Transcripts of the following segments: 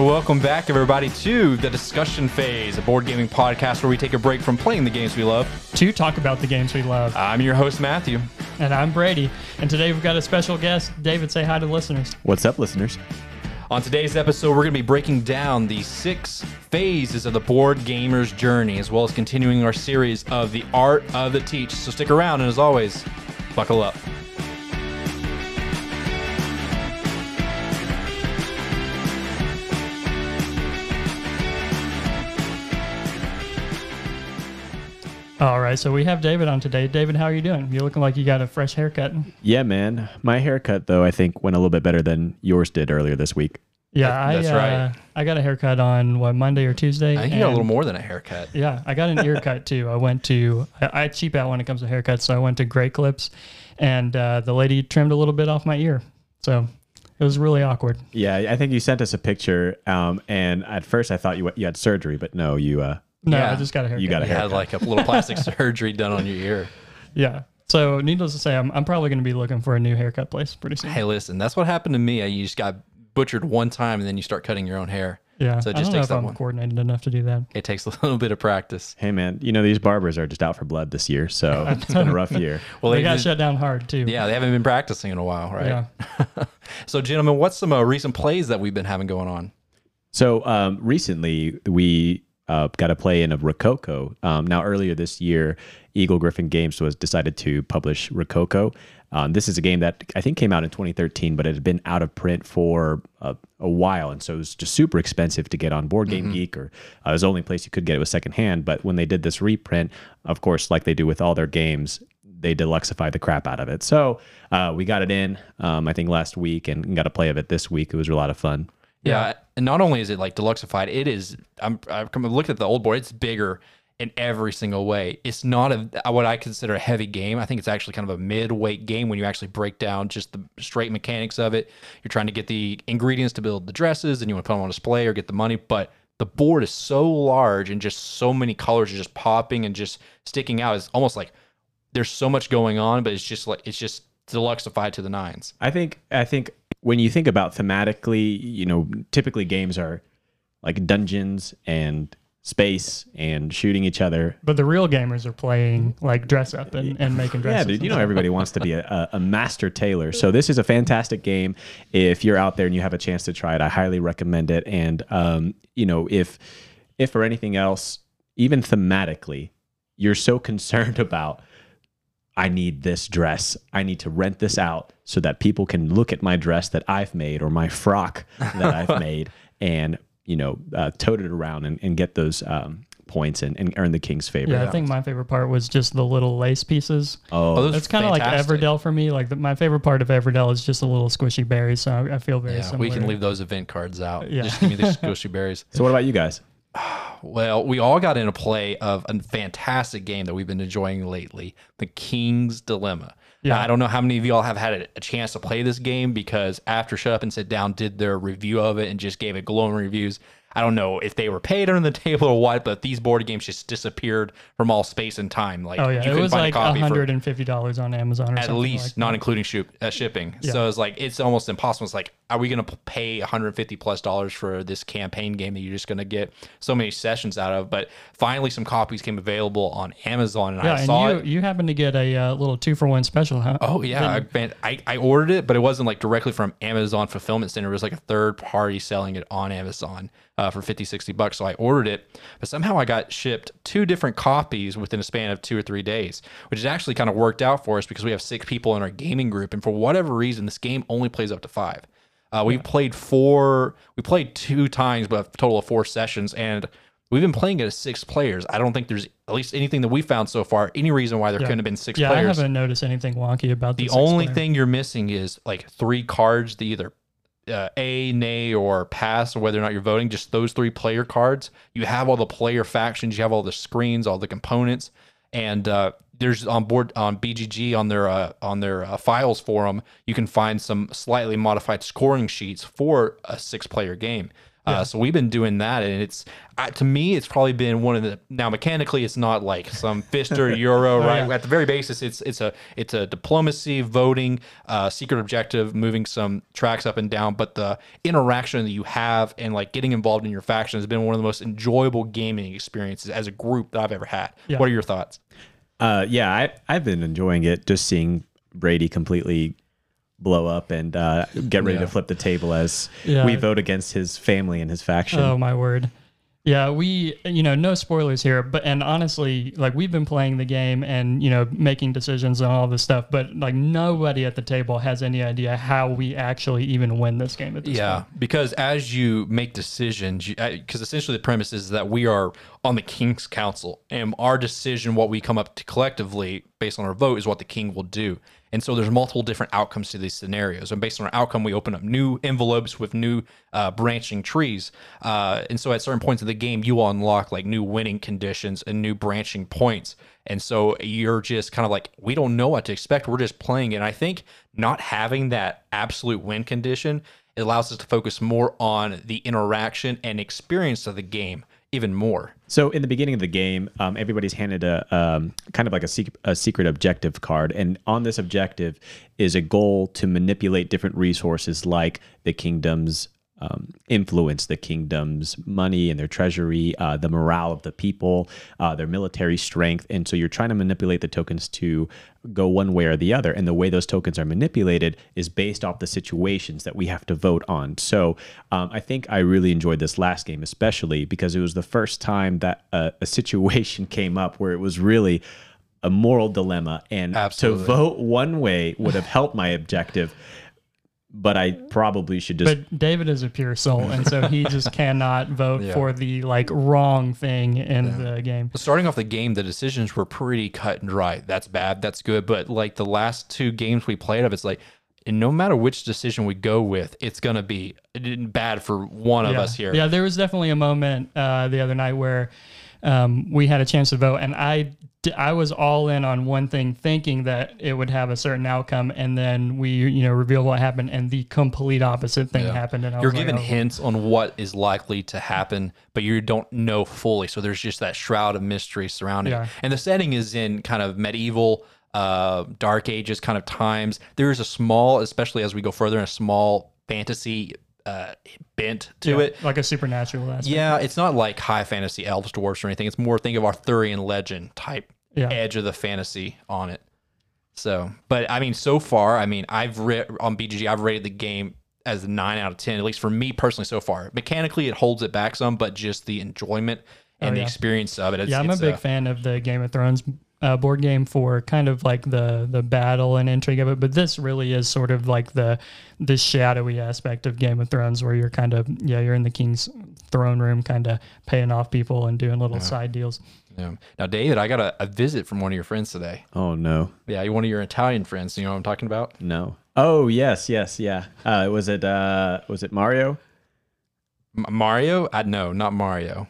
And welcome back, everybody, to the discussion phase, a board gaming podcast where we take a break from playing the games we love. to talk about the games we love. I'm your host, Matthew. And I'm Brady. And today we've got a special guest. David, say hi to the listeners. What's up, listeners? On today's episode, we're going to be breaking down the six phases of the board gamer's journey, as well as continuing our series of the art of the teach. So stick around, and as always, buckle up. All right, so we have David on today. David, how are you doing? You're looking like you got a fresh haircut. Yeah, man. My haircut, though, I think went a little bit better than yours did earlier this week. Yeah, That- that's I, uh, right. I got a haircut on what Monday or Tuesday. I think you got a little more than a haircut. Yeah, I got an ear cut too. I went to I, I cheap out when it comes to haircuts, so I went to Great Clips, and uh, the lady trimmed a little bit off my ear, so it was really awkward. Yeah, I think you sent us a picture, um, and at first I thought you you had surgery, but no, you uh, No, Yeah. I just got a haircut. you got a You had like a little plastic surgery done on your ear. Yeah. So needless to say, I'm, I'm probably going to be looking for a new haircut place pretty soon. Hey, listen, that's what happened to me. I you just got butchered one time, and then you start cutting your own hair. Yeah. So it I just don't know takes if that I'm one. coordinated enough to do that. It takes a little bit of practice. hey, man, you know these barbers are just out for blood this year, so it's been a rough year. Well, they got did- shut down hard too. Yeah, they haven't been practicing in a while, right? Yeah. So, gentlemen, what's some uh, recent plays that we've been having going on? So um, recently, we uh, got a play in of Rococo. Um, now, earlier this year, Eagle-Gryphon Games was decided to publish Rococo. Um, this is a game that I think came out in 2013, but it had been out of print for a, a while, and so it was just super expensive to get on Board Game Geek, or uh, it was the only place you could get it was secondhand. But when they did this reprint, of course, like they do with all their games, they deluxified the crap out of it. So uh, we got it in, um, I think, last week, and got a play of it this week. It was a lot of fun. Yeah. And not only is it like deluxified, it is. I'm. I've come looked at the old board. It's bigger in every single way. It's not a what I consider a heavy game. I think it's actually kind of a mid-weight game when you actually break down just the straight mechanics of it. You're trying to get the ingredients to build the dresses, and you want to put them on display or get the money, but the board is so large and just so many colors are just popping and just sticking out. It's almost like there's so much going on, but it's just like it's just deluxified to the nines. I think I think when you think about thematically, you know, typically games are like dungeons and space and shooting each other. But the real gamers are playing like dress up and, and making dresses. Yeah, dude, you know everybody wants to be a, a, a master tailor. So this is a fantastic game. If you're out there and you have a chance to try it, I highly recommend it. And um, you know, if if for anything else, even thematically, you're so concerned about I need this dress. I need to rent this out so that people can look at my dress that I've made or my frock that I've made and, you know, uh, tote it around and, and get those um, points and, and earn the king's favor. Yeah, I think my favorite part was just the little lace pieces. Oh, those It's kind of like. Everdell for me. Like the, my favorite part of Everdell is just the little squishy berries. So I, I feel very Yeah, similar. we can leave those event cards out. Yeah. Just give me the squishy berries. so what about you guys? Well, we all got in a play of a fantastic game that we've been enjoying lately, The King's Dilemma. Yeah. Now, I don't know how many of y'all have had a, a chance to play this game because after Shut Up and Sit Down did their review of it and just gave it glowing reviews. I don't know if they were paid under the table or what, but these board games just disappeared from all space and time. Like Oh you yeah, it was find like a copy hundred and fifty dollars on Amazon or at least like not including ship, uh, shipping. Yeah. So it's like it's almost impossible. It's like, are we going to pay 150 plus dollars for this campaign game that you're just going to get so many sessions out of? But finally, some copies came available on Amazon, and Yeah, I and saw you it. you happen to get a uh, little two for one special, huh? Oh yeah, I, I, I ordered it, but it wasn't like directly from Amazon fulfillment center. It was like a third party selling it on Amazon uh, for 50, 60 bucks. So I ordered it, but somehow I got shipped two different copies within a span of two or three days, which has actually kind of worked out for us because we have six people in our gaming group, and for whatever reason, this game only plays up to five. Uh, we played four. We played two times, but a total of four sessions, and we've been playing it as six players. I don't think there's at least anything that we found so far any reason why there couldn't have been six yeah, players. I haven't noticed anything wonky about The six only player. thing you're missing is like three cards to either uh, A, nay, or pass, or whether or not you're voting. Just those three player cards. You have all the player factions, you have all the screens, all the components, and uh, there's on board on BGG on their uh, on their uh, files forum. You can find some slightly modified scoring sheets for a six player game. Uh, so we've been doing that, and it's uh, to me, it's probably been one of the now mechanically, it's not like some Fister Euro, right? yeah. At the very basis, it's it's a it's a diplomacy, voting, uh, secret objective, moving some tracks up and down. But the interaction that you have and like getting involved in your faction has been one of the most enjoyable gaming experiences as a group that I've ever had. Yeah. What are your thoughts? Uh, yeah, I, I've been enjoying it. Just seeing Brady completely blow up and uh, get ready Yeah. to flip the table as Yeah. we vote against his family and his faction. Oh my word. Yeah, we you know no spoilers here, but and honestly, like we've been playing the game and you know making decisions and all this stuff, but like nobody at the table has any idea how we actually even win this game at this point. Yeah, point. because as you make decisions, because essentially the premise is that we are on the king's council, and our decision, what we come up to collectively based on our vote, is what the king will do. And so there's multiple different outcomes to these scenarios, and based on our outcome, we open up new envelopes with new uh, branching trees. Uh, and so at certain points of the game, you unlock like new winning conditions and new branching points. And so you're just kind of like, we don't know what to expect. We're just playing. And I think not having that absolute win condition it allows us to focus more on the interaction and experience of the game even more. So in the beginning of the game, um, everybody's handed a um, kind of like a, sec- a secret objective card, and on this objective is a goal to manipulate different resources like the kingdom's um, influence, the kingdom's money and their treasury, uh, the morale of the people, uh, their military strength, and so you're trying to manipulate the tokens to go one way or the other. And the way those tokens are manipulated is based off the situations that we have to vote on. So um, I think I really enjoyed this last game, especially because it was the first time that a, a situation came up where it was really a moral dilemma. And Absolutely. to vote one way would have helped my objective, but I probably should just. But David is a pure soul, and so he just cannot vote Yeah. for the like wrong thing in the game. Starting off the game, the decisions were pretty cut and dry. That's bad, that's good. But like the last two games we played of, it's like, and no matter which decision we go with, it's gonna be bad for one of us here. Yeah, there was definitely a moment uh, the other night where um, we had a chance to vote, and I d- I was all in on one thing, thinking that it would have a certain outcome, and then we you know reveal what happened, and the complete opposite thing Yeah. happened. And You're was like, given oh, hints on what is likely to happen, but you don't know fully. So there's just that shroud of mystery surrounding Yeah. it. And the setting is in kind of medieval, uh, dark ages kind of times. There is a small, especially as we go further, in a small fantasy uh, bent to yeah, it. like a supernatural aspect. Yeah, it's not like high fantasy elves, dwarfs, or anything. It's more think of Arthurian legend type Yeah. edge of the fantasy on it. So, but I mean, so far, I mean, I've read on BGG, I've rated the game as a nine out of ten, at least for me personally so far. Mechanically, it holds it back some, but just the enjoyment and Oh, the experience of it. It's, yeah, I'm a big uh, fan of the Game of Thrones uh, board game for kind of like the the battle and intrigue of it, but this really is sort of like the the shadowy aspect of Game of Thrones, where you're kind of yeah, you're in the king's throne room, kind of paying off people and doing little side deals. Yeah. Now, David, I got a, a visit from one of your friends today. oh, no. Yeah, one of your Italian friends. You know what I'm talking about? No. Oh, yes, yes, yeah. Uh, was it uh, was it Mario? M- Mario? I no, not Mario.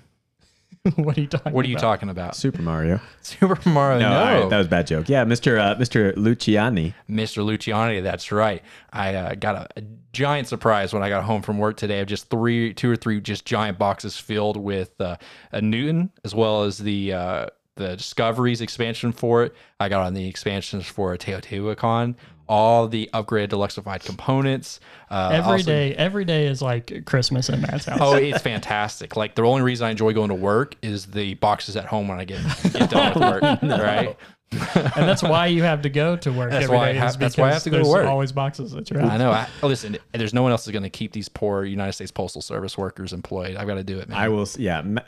what are you talking? What are you about? talking about? Super Mario. Super Mario? No, No, all right, that was a bad joke. Yeah, Mr. Uh, Mr. Luciani. Mr. Luciani. That's right. I uh, got a, a giant surprise when I got home from work today of just three, two or three, just giant boxes filled with uh, a Newton as well as the uh, the Discoveries expansion for it. I got on the expansions for Teotihuacan, all the upgraded deluxified components. Uh, Every also- day, every day is like Christmas at Matt's house. Oh, it's fantastic. Like the only reason I enjoy going to work is the boxes at home when I get, get done with work. Right. and that's why you have to go to work That's every why I day. have- is that's why I have to go to there's work. Always boxes that you're I know. I, listen, there's no one else is going to keep these poor United States Postal Service workers employed. I've got to do it, man. I will. Yeah. Ma-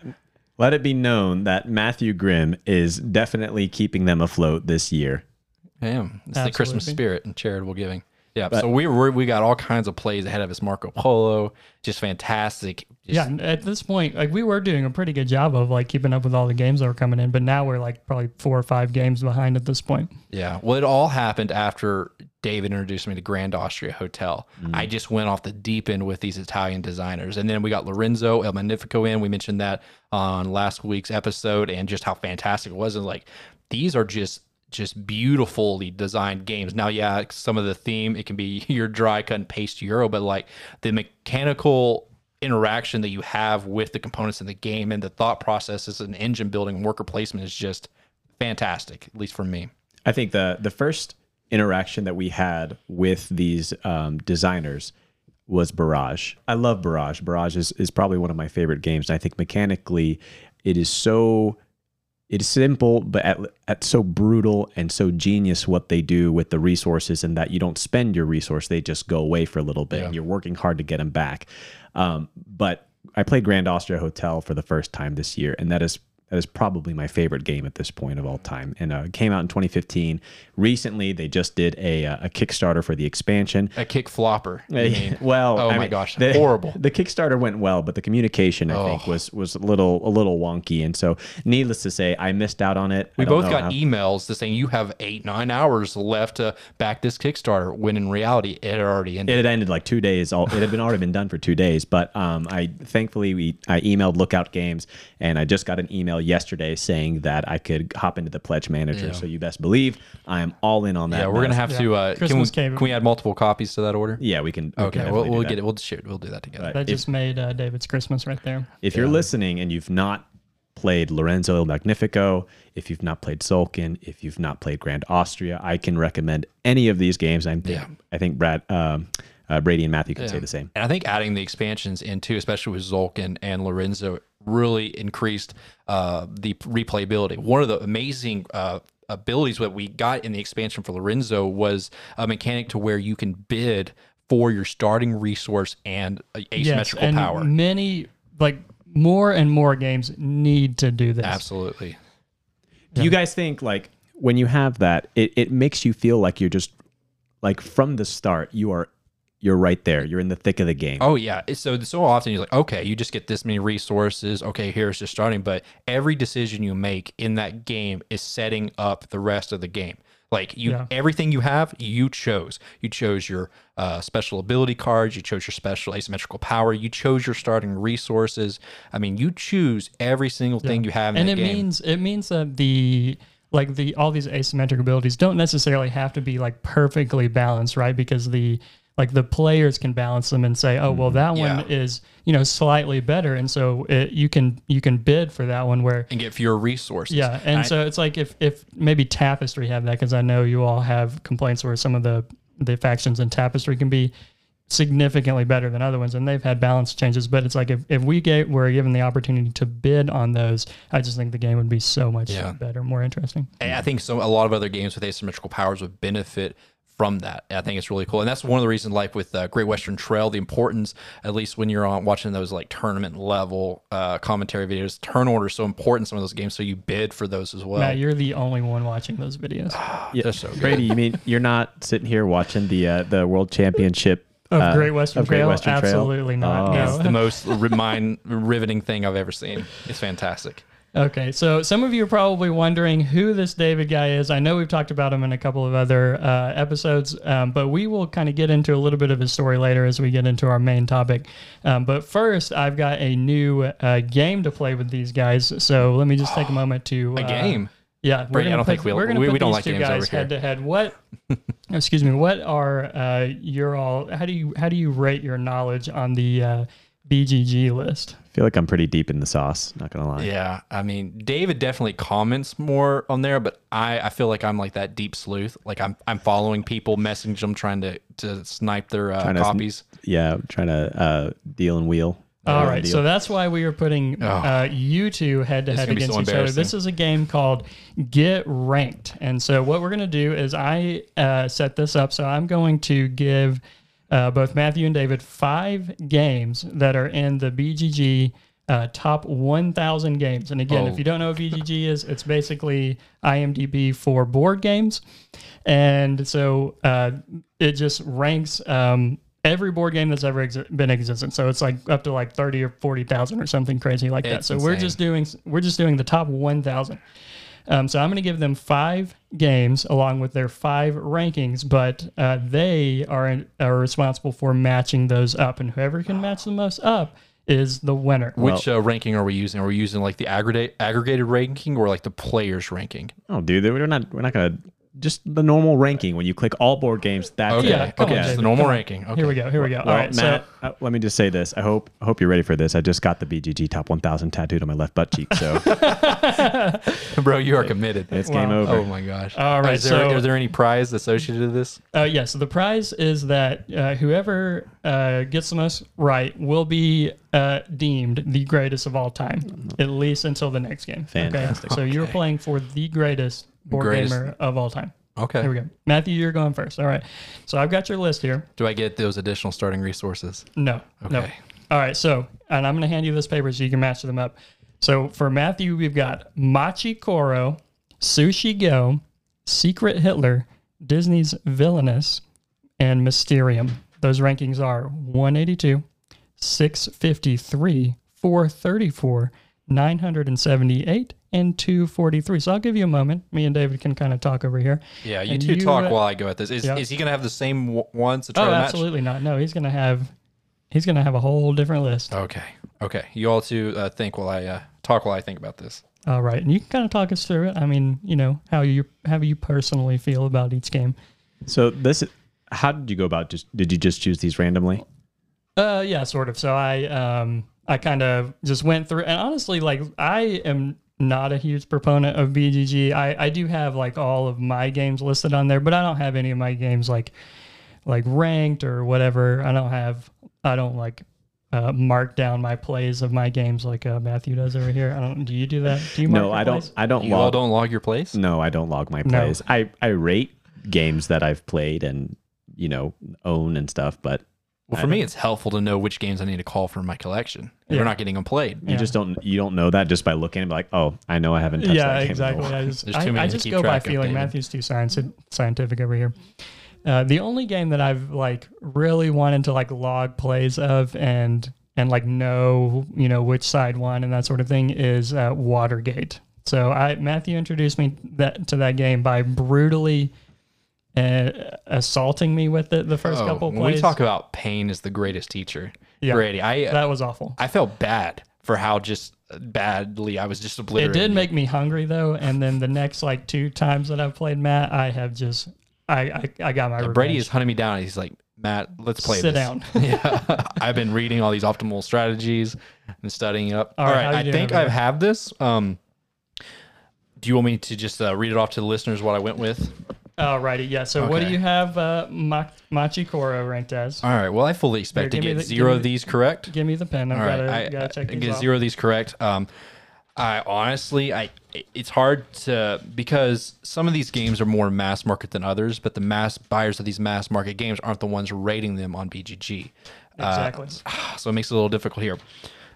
let it be known that Matthew Grimm is definitely keeping them afloat this year. I am. It's the Christmas spirit and charitable giving. Yeah. so we we we got all kinds of plays ahead of us. Marco Polo, just fantastic. Just, Yeah, at this point, like we were doing a pretty good job of like keeping up with all the games that were coming in, but now we're like probably four or five games behind at this point. Yeah. Well, it all happened after David introduced me to Grand Austria Hotel. Mm. I just went off the deep end with these Italian designers. And then we got Lorenzo Il Magnifico in. We mentioned that on last week's episode and just how fantastic it was. And like, these are just just beautifully designed games. Now, yeah, some of the theme, it can be your dry cut and paste Euro, but like the mechanical interaction that you have with the components in the game and the thought processes and engine building worker placement is just fantastic, at least for me. I think the the first interaction that we had with these um, designers was Barrage. I love Barrage. Barrage is, is probably one of my favorite games. I think mechanically, it is so it is simple, but at, at so brutal and so genius what they do with the resources, and that you don't spend your resource; they just go away for a little bit, and you're working hard to get them back. Um, but I played Grand Austria Hotel for the first time this year, and that is that is probably my favorite game at this point of all time. And uh, it came out in 2015. Recently, they just did a, uh, a Kickstarter for the expansion. A kick flopper. well, Oh I my mean, gosh, the, horrible. The Kickstarter went well, but the communication I think was was a little a little wonky, and so needless to say, I missed out on it. We both got how- emails that saying you have eight, nine hours left to back this Kickstarter, when in reality, it had already ended. It had ended like two days. All it had been already been done for two days. But um, I thankfully we I emailed Lookout Games, and I just got an email yesterday saying that I could hop into the pledge manager. So you best believe I am all in on that. yeah, we're gonna mess. have to. Uh, can, we, Christmas came- can we add multiple copies to that order? Yeah, we can. we can Okay, we'll, we'll get it. We'll share. We'll do that together. That just made uh, David's Christmas right there. If you're listening and you've not played Lorenzo Il Magnifico, if you've not played Tzolk'in, if you've not played Grand Austria, I can recommend any of these games. I think Yeah. I think Brad, um, uh, Brady, and Matthew can say the same. And I think adding the expansions in too, especially with Tzolk'in and Lorenzo, really increased uh, the replayability. One of the amazing uh, abilities that we got in the expansion for Lorenzo was a mechanic to where you can bid for your starting resource and asymmetrical and power. Many like more and more games need to do this. Absolutely. Do you guys think like when you have that, it, it makes you feel like you're just like from the start, you are you're right there. You're in the thick of the game. Oh yeah. So so often you're like, okay, you just get this many resources. Okay, here's just starting. But every decision you make in that game is setting up the rest of the game. Like you, Yeah. everything you have, you chose. You chose your uh, special ability cards. You chose your special asymmetrical power. You chose your starting resources. I mean, you choose every single thing you have in and that it game. means it means that the like the all these asymmetric abilities don't necessarily have to be like perfectly balanced, right? Because the like the players can balance them and say, oh well, mm-hmm. that Yeah. one is you know slightly better, and so it, you can you can bid for that one where and get fewer resources. yeah, and I- so it's like if if maybe Tapestry have that because I know you all have complaints where some of the the factions in Tapestry can be significantly better than other ones, and they've had balance changes. But it's like if, if we get were given the opportunity to bid on those, I just think the game would be so much Yeah. better, more interesting. And I think so. A lot of other games with asymmetrical powers would benefit from that. And I think it's really cool, and that's one of the reasons, like with uh, Great Western Trail, the importance, at least when you're on watching those like tournament level uh, commentary videos, turn order is so important in some of those games. So you bid for those as well. Matt, you're the only one watching those videos Yeah, They're so good. Brady, you mean you're not sitting here watching the uh, the World Championship of uh, Great Western of Great Trail. Western Trail? Absolutely not. Oh. no. It's the most mind riveting thing I've ever seen. It's fantastic. Okay, so some of you are probably wondering who this David guy is. I know we've talked about him in a couple of other uh, episodes, um, but we will kind of get into a little bit of his story later as we get into our main topic. Um, but first, I've got a new uh, game to play with these guys. So let me just take a moment to A uh, game. Yeah, we're Brady, I gonna don't think we'll- we're gonna we- put we don't these like two games guys over here. head to head. What? excuse me. What are uh, your all? How do you how do you rate your knowledge on the uh, BGG list? I feel like I'm pretty deep in the sauce. Not gonna lie. Yeah, I mean, David definitely comments more on there, but I, I feel like I'm like that deep sleuth. Like I'm I'm following people, messaging them, trying to to snipe their uh, Trying to sn- copies. Yeah, trying to uh, deal and wheel. All right, Deal so that's why we are putting uh, you two head to head against so each other. This is a game called Get Ranked, and so what we're going to do is I uh, set this up. So I'm going to give uh, both Matthew and David five games that are in the BGG uh, top 1,000 games. And again, Oh. if you don't know what BGG is, it's basically IMDb for board games, and so uh, it just ranks. Um, Every board game that's ever exi- been existent, so it's like up to like thirty or forty thousand or something crazy like that. It's So we're just doing we're just doing the top one thousand. Um, so I'm going to give them five games along with their five rankings, but uh, they are, are responsible for matching those up, and whoever can match the most up is the winner. Which uh, ranking are we using? Are we using like the aggregate aggregated ranking or like the players ranking? Oh, dude, we're not we're not gonna just the normal ranking when you click all board games. That's Okay. Yeah, okay. on, Just the normal ranking. Okay. Here we go. Here we go. All Well, right. Matt, so uh, let me just say this. I hope I hope you're ready for this. I just got the BGG Top 1000 tattooed on my left butt cheek, so Bro, you are committed. it's game over. Oh my gosh. All right, Is there, so- are there any prize associated with this? Uh, yeah, so the prize is that uh, whoever uh, gets the most right will be uh, deemed the greatest of all time, at least until the next game. Fantastic. Okay? So you're playing for the greatest board Greatest. gamer of all time. Okay. Here we go. Matthew, you're going first. All right. So I've got your list here. Do I get those additional starting resources? No. No. Okay. All right. So, and I'm going to hand you this paper so you can match them up. So for Matthew, we've got Machi Koro, Sushi Go, Secret Hitler, Disney's Villainous, and Mysterium. Those rankings are 182, 653, 434, 978, and 243. So I'll give you a moment. Me and David can kind of talk over here. Yeah, you And two you, talk uh, while I go at this. Is, yeah. is he going to have the same w- ones to try Oh, to match? absolutely not. No, he's gonna have he's gonna have a whole different list. Okay. Okay. You all two uh, think while I uh, talk while I think about this. All right, and you can kind of talk us through it. I mean, you know, how you how you personally feel about each game. So this, how did you go about? Just did you just choose these randomly? Uh, yeah, sort of. So I um I kind of just went through, and honestly, like I am not a huge proponent of BGG. I I do have like all of my games listed on there, but I don't have any of my games like like ranked or whatever. I don't have I don't like. Uh, mark down my plays of my games like uh, Matthew does over here. I don't. Do you do that? Do you? Mark No, your I don't. plays? I don't You all log. don't log your place? No, I don't log my No. plays. I I rate games that I've played and you know own and stuff, but Well, for me, it's helpful to know which games I need to call from my collection. If Yeah. We're not getting them played. you just don't you don't know that just by looking and be like, oh, I know I haven't touched yeah, that game. in a exactly. while. I just, There's I, many I to just keep go by track of, feeling. David. Matthew's too science, scientific over here. Uh, the only game that I've like really wanted to like log plays of and and like know you know which side won and that sort of thing is uh, Watergate. So I Matthew introduced me that to that game by brutally assaulting me with it the first Oh, couple plays. we talk about pain is the greatest teacher. Yeah. Brady, I that was awful. I felt bad for how just badly I was just It did make me hungry though, and then the next like two times that I've played Matt, I have just I I, I got my revenge. Brady is hunting me down. He's like, Matt, let's play Sit this. down. yeah, I've been reading all these optimal strategies and studying up. All all right, right, I think I have this. Um, do you want me to just uh, read it off to the listeners what I went with? Alrighty, yeah. So what do Okay. you have uh, Ma- Koro ranked as? All right. Well, I fully expect Here, to give get the- zero give of these correct. Give me the pen. I've All right, gotta, I, gotta check I these get off. zero of these correct. Um, I honestly, I it's hard to because some of these games are more mass market than others, but the mass buyers of these mass market games aren't the ones rating them on BGG. Uh, Exactly. so it makes it a little difficult here.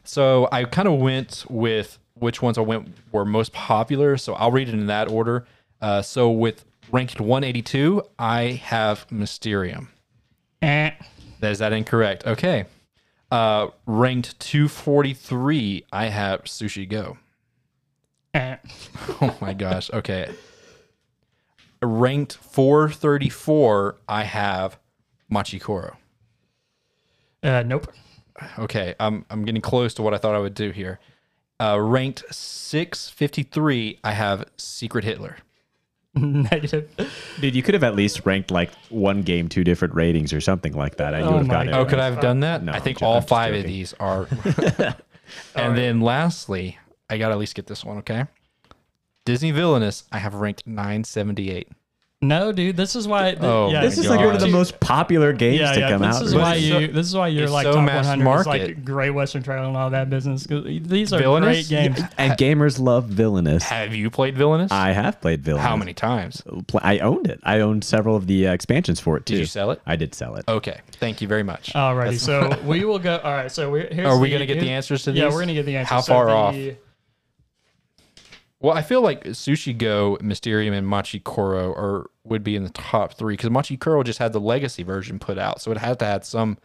So I kind of went with which ones I went were most popular. So I'll read it in that order. Uh, so with ranked 182, I have Mysterium. Eh. Is that incorrect. Okay. Uh, ranked 243, I have Sushi Go. Eh. Oh my gosh. Okay. Ranked 434, I have Machi Koro. Uh, nope. Okay, I'm I'm getting close to what I thought I would do here. Uh, ranked 653, I have Secret Hitler. Negative. Dude, you could have at least ranked like one game, two different ratings or something like that. and you Oh would have my gotten it. Oh, right. could I have done that? No, I think I'm ju- all I'm just five of joking. these are. and then lastly, I got to at least get this one, okay? Disney Villainous, I have ranked 978. No, dude. This is why. th- Oh yeah, This is like one of the most popular games Yeah, to yeah. come This out. is right? why you. This is why you're it's like so top 100. It's like market. Great Western Trail and all that business. 'Cause These are Villainous? great games. and gamers love Villainous. Have you played Villainous? I have played Villainous. How many times? I owned it. I owned several of the uh, expansions for it too. Did you sell it? I did sell it. Okay, thank you very much. Alrighty, so we will go. All right, so we're. Here's Are we gonna get the answers to these? Yeah, we're gonna get the answers. How So far the- off? Well, I feel like Sushi Go, Mysterium, and Machi Koro are would be in the top three because Machi Koro just had the legacy version put out, so it had to have some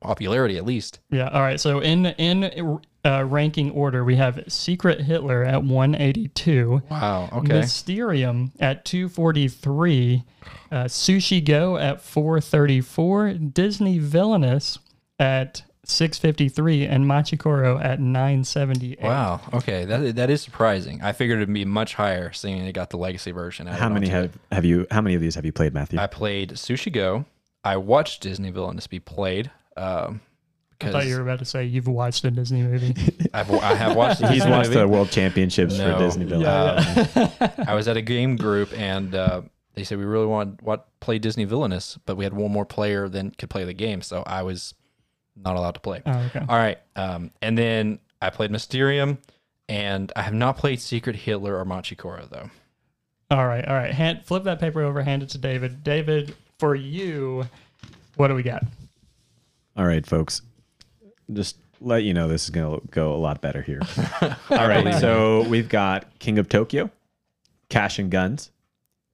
popularity at least. Yeah. All right. So in in uh, ranking order, we have Secret Hitler at 182, Wow. Okay. Mysterium at 243, uh, Sushi Go at 434, Disney Villainous at 653 and Machi Koro at 978. Wow. Okay, that that is surprising. I figured it'd be much higher, seeing it got the legacy version. added How many onto it. have have you? How many of these have you played, Matthew? I played Sushi Go. I watched Disney Villainous be played. Um, I thought you were about to say you've watched a Disney movie. I've, I have watched. the He's Disney watched movie. the World Championships No. for Disney Villain. Yeah. I was at a game group and uh, they said we really want what play Disney Villainous, but we had one more player than could play the game, so I was not allowed to play. oh, okay. All right, um, and then I played Mysterium, and I have not played Secret Hitler or Machi Koro though. All right. All right. Hand, flip that paper over, hand it to David. David, for you, what do we got? All right, folks. Just let you know this is gonna go a lot better here. All right, so we've got King of Tokyo, Cash and Guns,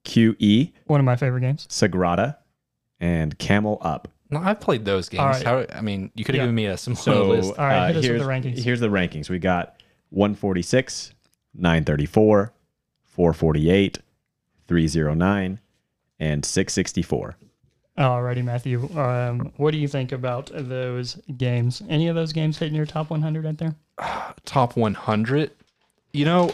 QE, One of my favorite games. Sagrada, and Camel Up. No, I've played those games. All right. How, I mean, you could have Yeah. given me a similar So list. All right, uh, hit us with here's, the rankings. here's the rankings. We got 146, 934, 448, 309, and 664. Alrighty, Matthew. Um, what do you think about those games? Any of those games hitting your top 100 out there? top 100 you know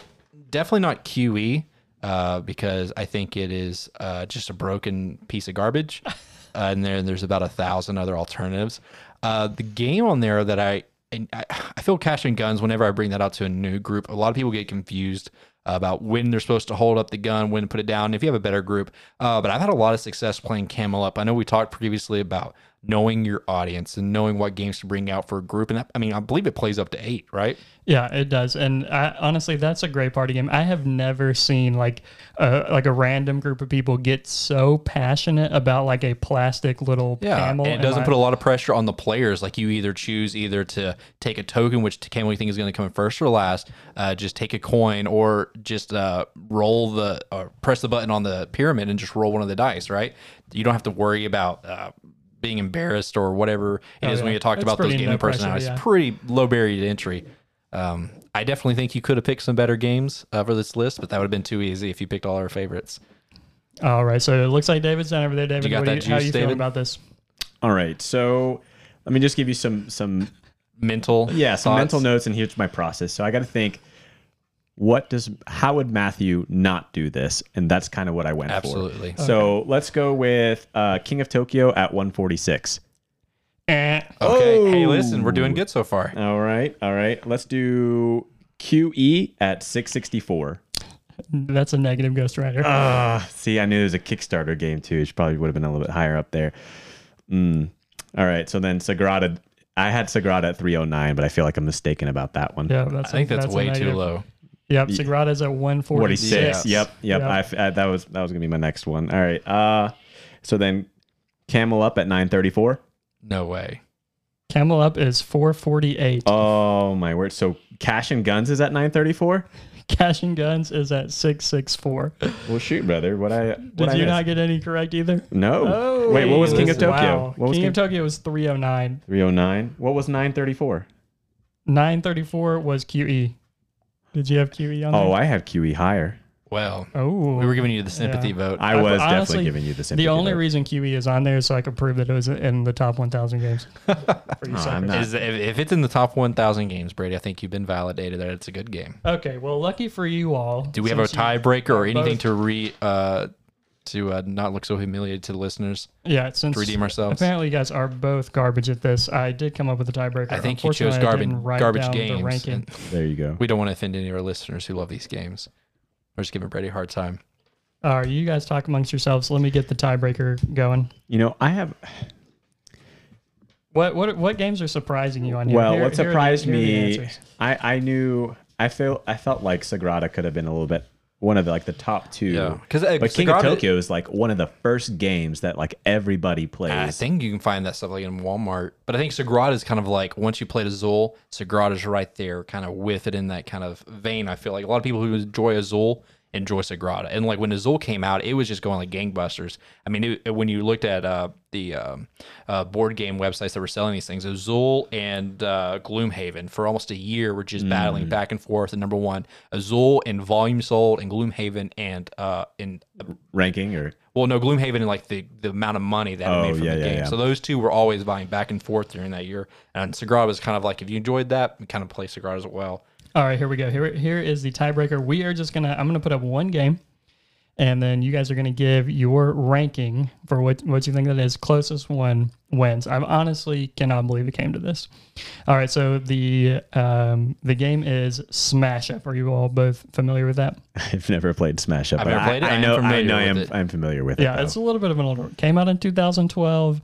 definitely not qe uh, because i think it is uh, just a broken piece of garbage uh, and then there's about a thousand other alternatives. Uh, the game on there that i and I, I feel cash and guns whenever i bring that out to a new group. A lot of people get confused about when they're supposed to hold up the gun when to put it down if you have a better group. Uh, but i've had a lot of success playing camel up i know we talked previously about knowing your audience and knowing what games to bring out for a group and that, i mean i believe it plays up to eight right Yeah, it does. And I, honestly, that's a great party game. I have never seen like a, like a random group of people get so passionate about like a plastic little Yeah, camel. and it doesn't my- put a lot of pressure on the players. Like you either choose either to take a token, which camel you think is going to come in first or last, uh, just take a coin, or just uh, roll the or press the button on the pyramid and just roll one of the dice. Right? You don't have to worry about. Uh, being embarrassed or whatever it Oh, is when you talked It's about those gaming no pressure, personalities. yeah. Pretty low barrier to entry. Um, I definitely think you could have picked some better games uh, for this list, but that would have been too easy if you picked all our favorites. All right, so it looks like David's done over there. David, got what that you, how juice, you feeling about this? All right, so let me just give you some some Mental, yeah some thoughts? mental notes, and here's my process. So I got to think, what does how would Matthew not do this? And that's kind of what I went Absolutely. for. So let's go with uh, King of Tokyo at 146. Eh, Okay. Hey, listen, we're doing good so far. All right, all right. Let's do QE at 664. that's a negative Ghost Rider. Ah, see, I knew there was a Kickstarter game too. It probably would have been a little bit higher up there. Mm. All right, so then Sagrada. I had Sagrada at 309, but I feel like I'm mistaken about that one. yeah, that's I think a, that's, way too low. Yep, Sagrada's at 146. 46. Yep, yep. Yep. I f uh, that was that was gonna be my next one. All right. Uh, so then Camel up at 934. No way. Camel Up is 448. Oh my word! So Cash and Guns is at 934. Cash and Guns is at 664. Well, shoot, brother. What I what Did I you miss? not get any correct either? No. Oh, Wait, what was King of Wow. Tokyo? What was King King of Tokyo was 309. 309? What was 934? 934 was QE. Did you have QE on Oh, there? I had QE higher. Well, Oh, we were giving you the sympathy Yeah. vote. I I- was honestly, definitely giving you the sympathy. the only vote. reason QE is on there is so I could prove that it was in the top 1,000 games. For you No. I'm not. Is if, if it's in the top 1,000 games, Brady, I think you've been validated that it's a good game. Okay, well, lucky for you all. Do we have a tiebreaker or anything both- to re uh, to uh, not look so humiliated to the listeners? Yeah, since to redeem ourselves? Apparently, you guys are both garbage at this. I did come up with a tiebreaker. I think you chose Unfortunately, I garbage didn't garbage down the games. and There you go. we don't want to offend any of our listeners who love these games. We're just giving Brady a hard time. All right, you guys talk amongst yourselves. Let me get the tiebreaker going. You know, I have. What what what games are surprising you on here? Well, Here- what here are the- surprised here the me. I I knew I felt I felt like Sagrada could have been a little bit one of the like the top two. Yeah, because uh, But King of Tokyo is like one of the first games that like everybody plays. I think you can find that stuff like in Walmart. But I think Sagrada is kind of like once you played Azul, Sagrada is right there, kind of with it in that kind of vein. I feel like a lot of people who enjoy Azul enjoy Sagrada. And like when Azul came out, it was just going like gangbusters. I mean, it, when you looked at uh, the um, uh, board game websites that were selling these things, Azul and uh, Gloomhaven for almost a year were just battling back and forth. And number one, Azul and volume sold, and Gloomhaven and uh, in ranking or Well, no, Gloomhaven and like the, the amount of money that it Oh, made from yeah, the game. yeah. So those two were always vying back and forth during that year. And Sagrada was kind of like, if you enjoyed that, kind of play Sagrada as well. All right, here we go. Here, here is the tiebreaker. We are just gonna. I'm gonna put up one game, and then you guys are gonna give your ranking for what what you think that is. Closest one wins. I honestly cannot believe it came to this. All right, so the um, the game is Smash Up. Are you all both familiar with that? I've never played Smash Up. I've but never I- played it. I, I know. I know. I'm, it. I'm familiar with Yeah, it. Yeah, it's a little bit of an older. Came out in 2012.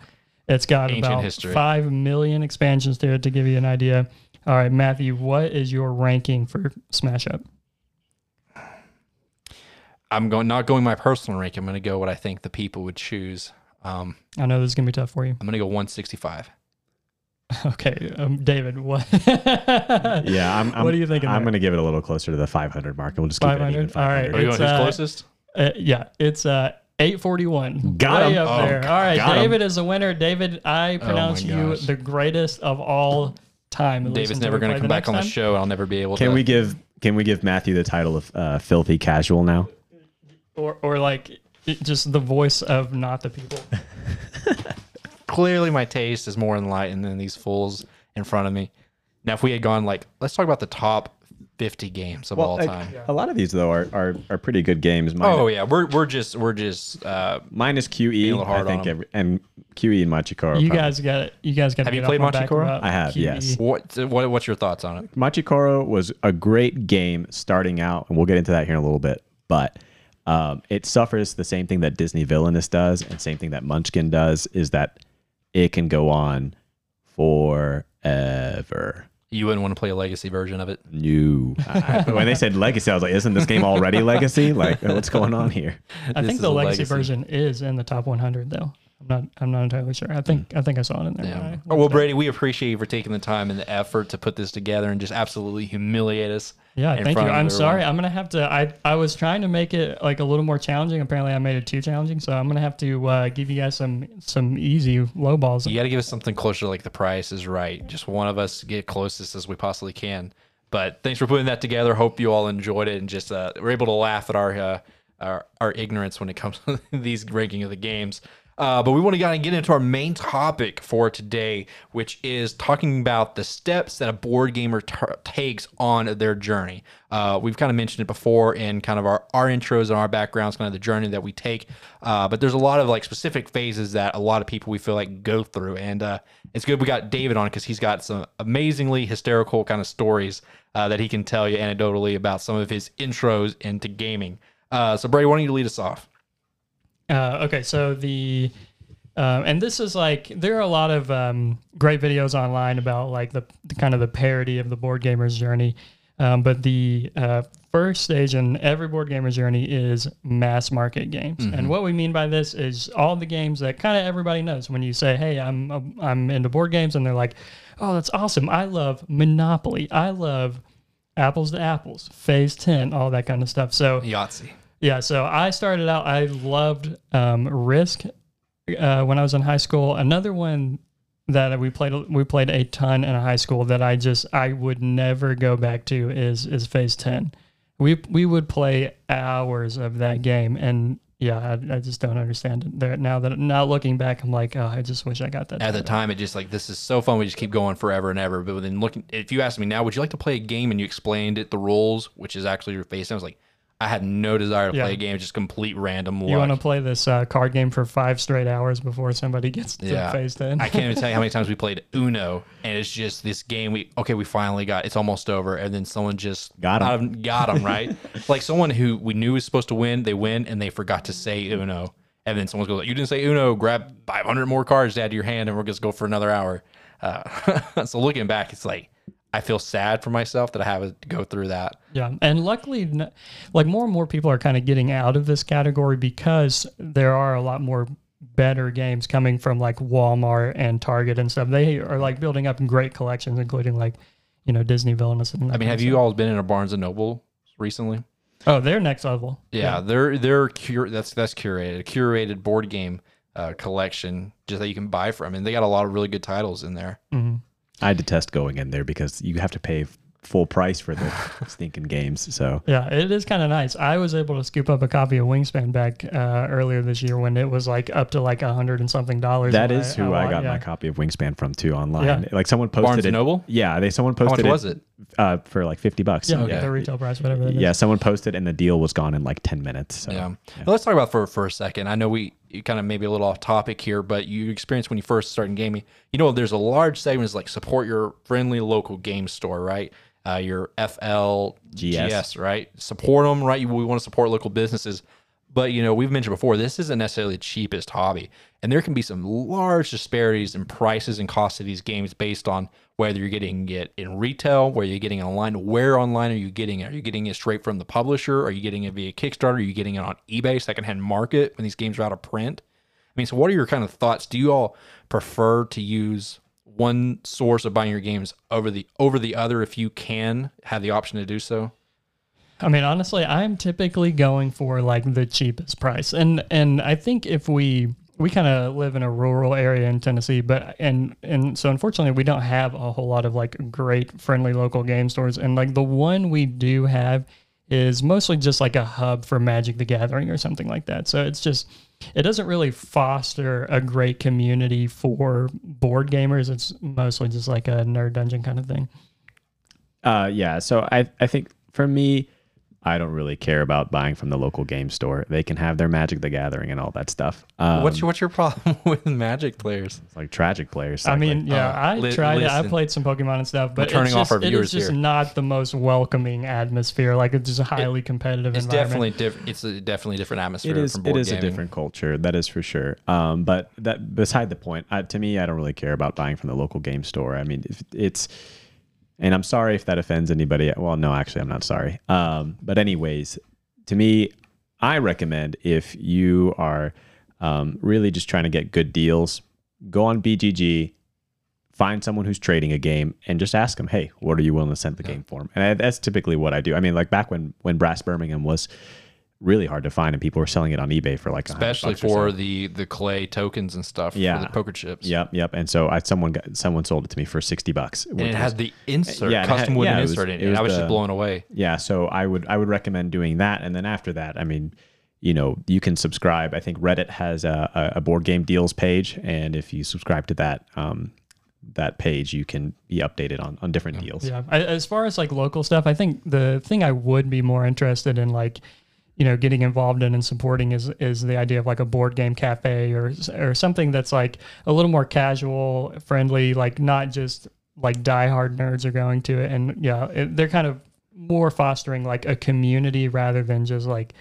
It's got Ancient about history. five million expansions to it to give you an idea. All right, Matthew, what is your ranking for Smash Up? I'm going not going my personal rank. I'm going to go what I think the people would choose. Um, I know this is gonna be tough for you. I'm going to go 165. Okay, um, David, what? Yeah, I'm. I'm What do you think of I'm going to give it a little closer to the 500 mark. We'll just keep it at even 500? All right. Are you It's, going uh, closest? Uh, yeah, it's uh, 841. Got Way him. up Oh, there. All right, got him. David is the winner. David, I pronounce you gosh. the greatest of all time. at least David's never going to come back next on the time. show. and I'll never be able Can to. we give Can we give Matthew the title of uh, filthy casual now? Or, or like just the voice of not the people. Clearly, my taste is more enlightened than these fools in front of me. Now, if we had gone like, let's talk about the top 50 games of all time. a lot of these though are are, are pretty good games. Mine, Oh yeah, we're we're just we're just. Uh, mine is QE. I think every, and QE and Machi Koro. You probably. guys got it. You guys got. Have to you get played off Machi Koro? I have, QE. yes. what what what's your thoughts on it? Machi Koro was a great game starting out, and we'll get into that here in a little bit. But um, it suffers the same thing that Disney Villainous does, and same thing that Munchkin does, is that it can go on forever. You wouldn't want to play a legacy version of it. No. I- when they said legacy, I was like, isn't this game already legacy? Like, uh, what's going on here? I This think the legacy, legacy. version is in the top 100 though. I'm not. I'm not entirely sure. I think. Hmm. I think I saw it in there. Yeah. when Oh, well, looked it up. Brady, we appreciate you for taking the time and the effort to put this together and just absolutely humiliate us. Yeah, thank you. I'm sorry. I'm gonna have to. I I was trying to make it like a little more challenging. Apparently, I made it too challenging. So I'm gonna have to uh, give you guys some some easy low balls. You got to give us something closer to like the price is right. Just one of us get closest as we possibly can. But thanks for putting that together. Hope you all enjoyed it and just uh, were able to laugh at our uh, our, our ignorance when it comes to these ranking of the games. Uh, but we want to kind of get into our main topic for today, which is talking about the steps that a board gamer t- takes on their journey. Uh, we've kind of mentioned it before in kind of our, our intros and our backgrounds, kind of the journey that we take. Uh, but there's a lot of like specific phases that a lot of people we feel like go through. And uh, it's good we got David on because he's got some amazingly hysterical kind of stories uh, that he can tell you anecdotally about some of his intros into gaming. Uh, so, Brady, why don't you lead us off? Uh, okay, so the um, and this is like there are a lot of um, great videos online about like the, the kind of the parody of the board gamer's journey. Um, but the uh, first stage in every board gamer's journey is mass market games, and what we mean by this is all the games that kind of everybody knows. When you say, "Hey, I'm I'm into board games," and they're like, "Oh, that's awesome! I love Monopoly. I love Apples to Apples, Phase Ten, all that kind of stuff." So Yahtzee. Yeah, so I started out. I loved um, Risk uh, when I was in high school. Another one that we played we played a ton in high school that I just I would never go back to is is Phase Ten. We we would play hours of that game, and yeah, I, I just don't understand it. There now that now looking back, I'm like, oh, I just wish I got that. At the time, it just like this is so fun. We just keep going forever and ever. But then looking, if you asked me now, would you like to play a game and you explained it the rules, which is actually your face, I was like, I had no desire to Yeah. play a game, just complete random luck. you want to play this uh, card game for five straight hours before somebody gets to Yeah. Phase Ten? I can't even tell you how many times we played Uno, and it's just this game. We okay, we finally got. It's almost over, and then someone just Got 'em. out of- got him right. like someone who we knew was supposed to win, they win, and they forgot to say Uno, and then someone goes, "You didn't say Uno. Grab 500 more cards to add to your hand, and we're just go for another hour." Uh, so looking back, it's like I feel sad for myself that I have to go through that. Yeah, and luckily, like more and more people are kind of getting out of this category because there are a lot more better games coming from like Walmart and Target and stuff. They are like building up great collections, including like you know Disney villainous. And I mean, have you all been in a Barnes and Noble recently? Oh, they're next level. Yeah, they're they're cur- that's that's curated, a curated board game uh, collection just that you can buy from, and they got a lot of really good titles in there. Mhm. I detest going in there because you have to pay full price for the stinking games. So Yeah, it is kind of nice. I was able to scoop up a copy of Wingspan back uh, earlier this year when it was like up to like a hundred and something dollars. That is and is who I want- got my copy of Wingspan from too online. Yeah. Like someone posted Barnes it. and Noble? Yeah, they someone How much posted was it? Uh, for like fifty bucks. Yeah, Okay. the retail price, whatever that is. Yeah, someone posted and the deal was gone in like ten minutes. So. Yeah. Well, let's talk about for for a second. I know we you kind of maybe a little off topic here, but you experienced when you first started gaming. You know, there's a large segment is like support your friendly local game store, right? Uh, your FL GS. right? Support them, right? We want to support local businesses, but you know, we've mentioned before this isn't necessarily the cheapest hobby, and there can be some large disparities in prices and costs of these games based on whether you're getting it in retail, where you're getting it online, where online are you getting it? Are you getting it straight from the publisher? Are you getting it via Kickstarter? Are you getting it on eBay, secondhand market when these games are out of print? I mean, so what are your kind of thoughts? Do you all prefer to use one source of buying your games over the over the other if you can have the option to do so? I mean, honestly, I'm typically going for like the cheapest price, and and I think if we we kind of live in a rural area in Tennessee, but and and so unfortunately we don't have a whole lot of like great friendly local game stores, and like the one we do have is mostly just like a hub for Magic the Gathering or something like that. So it's just it doesn't really foster a great community for board gamers. It's mostly just like a nerd dungeon kind of thing. Uh, yeah. So I, I think for me, I don't really care about buying from the local game store. They can have their Magic the Gathering and all that stuff. Um, what's your what's your problem with Magic players? like tragic players? I like- mean, yeah, uh, I li- tried it. I played some Pokemon and stuff, but turning it's off just, our it viewers is just here. not the most welcoming atmosphere. Like it's just a highly competitive It's environment. definitely different. It's a definitely different atmosphere it is from it board is a different culture that is for sure um but that beside the point uh, to me i don't really care about buying from the local game store i mean if it's and i'm sorry if that offends anybody. Well no actually i'm not sorry. Um but anyways to me i recommend if you are um, really just trying to get good deals go on bgg find someone who's trading a game and just ask them hey what are you willing to send the game for?" and I, that's typically what i do. I mean like back when when brass birmingham was really hard to find and people were selling it on ebay for like especially for so. the the clay tokens and stuff Yeah. for the poker chips. yep yep and so i someone got someone sold it to me for 60 bucks And it had the insert, Yeah, it had- custom wooden yeah, it was- insert in it. it was I was the- just blown away. yeah so i would i would recommend doing that and then after that i mean you know you can subscribe i think reddit has a, a a board game deals page and if you subscribe to that um that page you can be updated on on different deals Yeah. I, as far as like local stuff, I think the thing I would be more interested in, like, you know, getting involved in and supporting is is the idea of like a board game cafe or or something that's like a little more casual, friendly, like not just like diehard nerds are going to it, and yeah, it, they're kind of more fostering like a community rather than just like,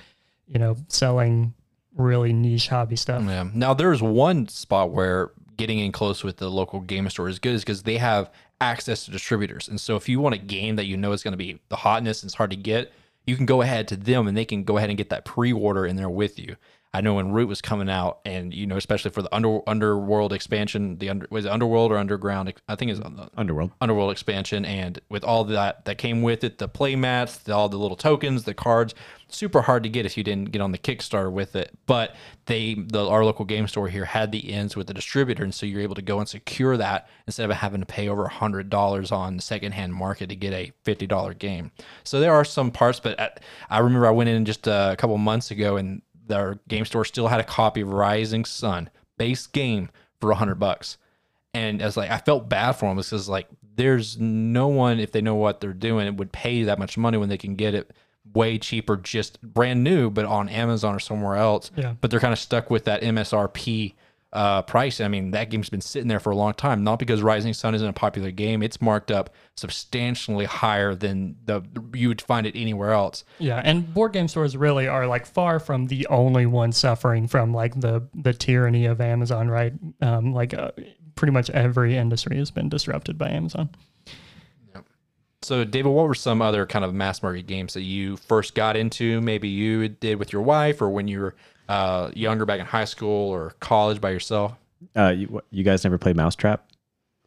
you know, selling really niche hobby stuff. Yeah. Now there's one spot where getting in close with the local game store is good is because they have access to distributors. And so if you want a game that you know is going to be the hotness and it's hard to get, you can go ahead to them and they can go ahead and get that pre-order in there with you. I know when Root was coming out, and you know, especially for the under underworld expansion, the under was it underworld or underground? I think it's the underworld underworld expansion and with all that that came with it the play mats the, all the little tokens the cards super hard to get if you didn't get on the kickstarter with it but they the our local game store here had the ends with the distributor and so you're able to go and secure that instead of having to pay over hundred dollars on the secondhand market to get a $50 game. So there are some parts but I, I remember i went in just a couple months ago and their game store still had a copy of rising sun base game for hundred bucks. And I was like, I felt bad for them because like, there's no one if they know what they're doing would pay that much money when they can get it way cheaper, just brand new, but on Amazon or somewhere else. Yeah. But they're kind of stuck with that MSRP uh, price. I mean, that game's been sitting there for a long time. Not because Rising Sun isn't a popular game; it's marked up substantially higher than the you would find it anywhere else. Yeah, and board game stores really are like far from the only ones suffering from like the the tyranny of Amazon, right? Um, like uh, pretty much every industry has been disrupted by Amazon. So, David, what were some other kind of mass market games that you first got into? Maybe you did with your wife, or when you were uh, younger, back in high school or college by yourself. uh you, you guys never played mousetrap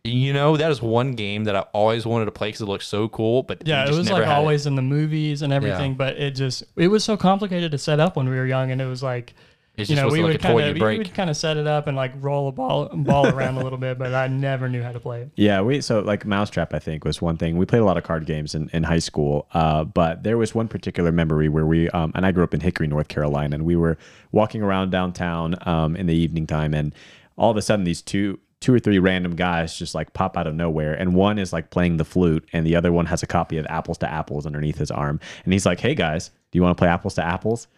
You know, that is one game that I always wanted to play because it looked so cool. But Yeah, we it was never like had it. always in the movies and everything, Yeah. but it just it was so complicated to set up when we were young, and it was like. It's you know, we to, like, would a kinda, we would kind of set it up and like roll a ball ball around a little bit, but I never knew how to play it. Yeah, we so like Mousetrap I think was one thing. We played a lot of card games in, in high school, uh, but there was one particular memory where we um, and I grew up in Hickory, North Carolina, and we were walking around downtown um, in the evening time, and all of a sudden these two two or three random guys just like pop out of nowhere, and one is like playing the flute, and the other one has a copy of Apples to Apples underneath his arm, and he's like, "Hey guys, do you want to play Apples to Apples?"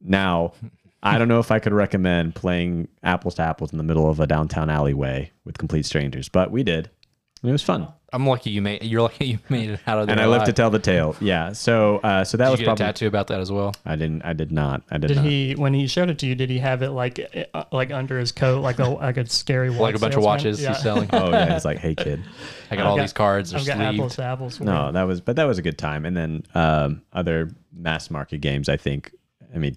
Now. I don't know if I could recommend playing apples to apples in the middle of a downtown alleyway with complete strangers, but we did. And it was fun. I'm lucky you made. You're lucky you made it out of there. and I live to tell the tale. Yeah. So uh, so that Did was you get probably a tattoo about that as well? I didn't I did not. I did, Did not. he when he showed it to you? Did he have it like uh, like under his coat, like a like a scary watch Like a bunch of watches Yeah. he's selling. Oh yeah, he's like, "Hey kid." I got I've all got- these cards. They're I've got apples to apples. for No, you. that was but that was a good time. And then um, other mass market games, I think. I mean,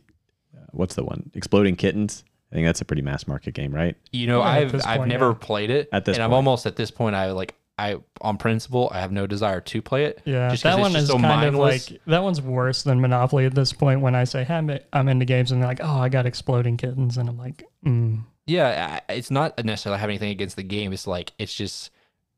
what's the one? Exploding Kittens. I think that's a pretty mass market game, right? You know, Yeah, I've this I've point, never yeah. played it, At this and I'm point. almost at this point. I like I on principle, I have no desire to play it. Yeah, just 'cause that one just is so kind mindless. of like that one's worse than Monopoly at this point. When I say hey, I'm, I'm into games, and they're like, "Oh, I got exploding kittens," and I'm like, mm. Yeah, it's not necessarily have anything against the game. It's like it's just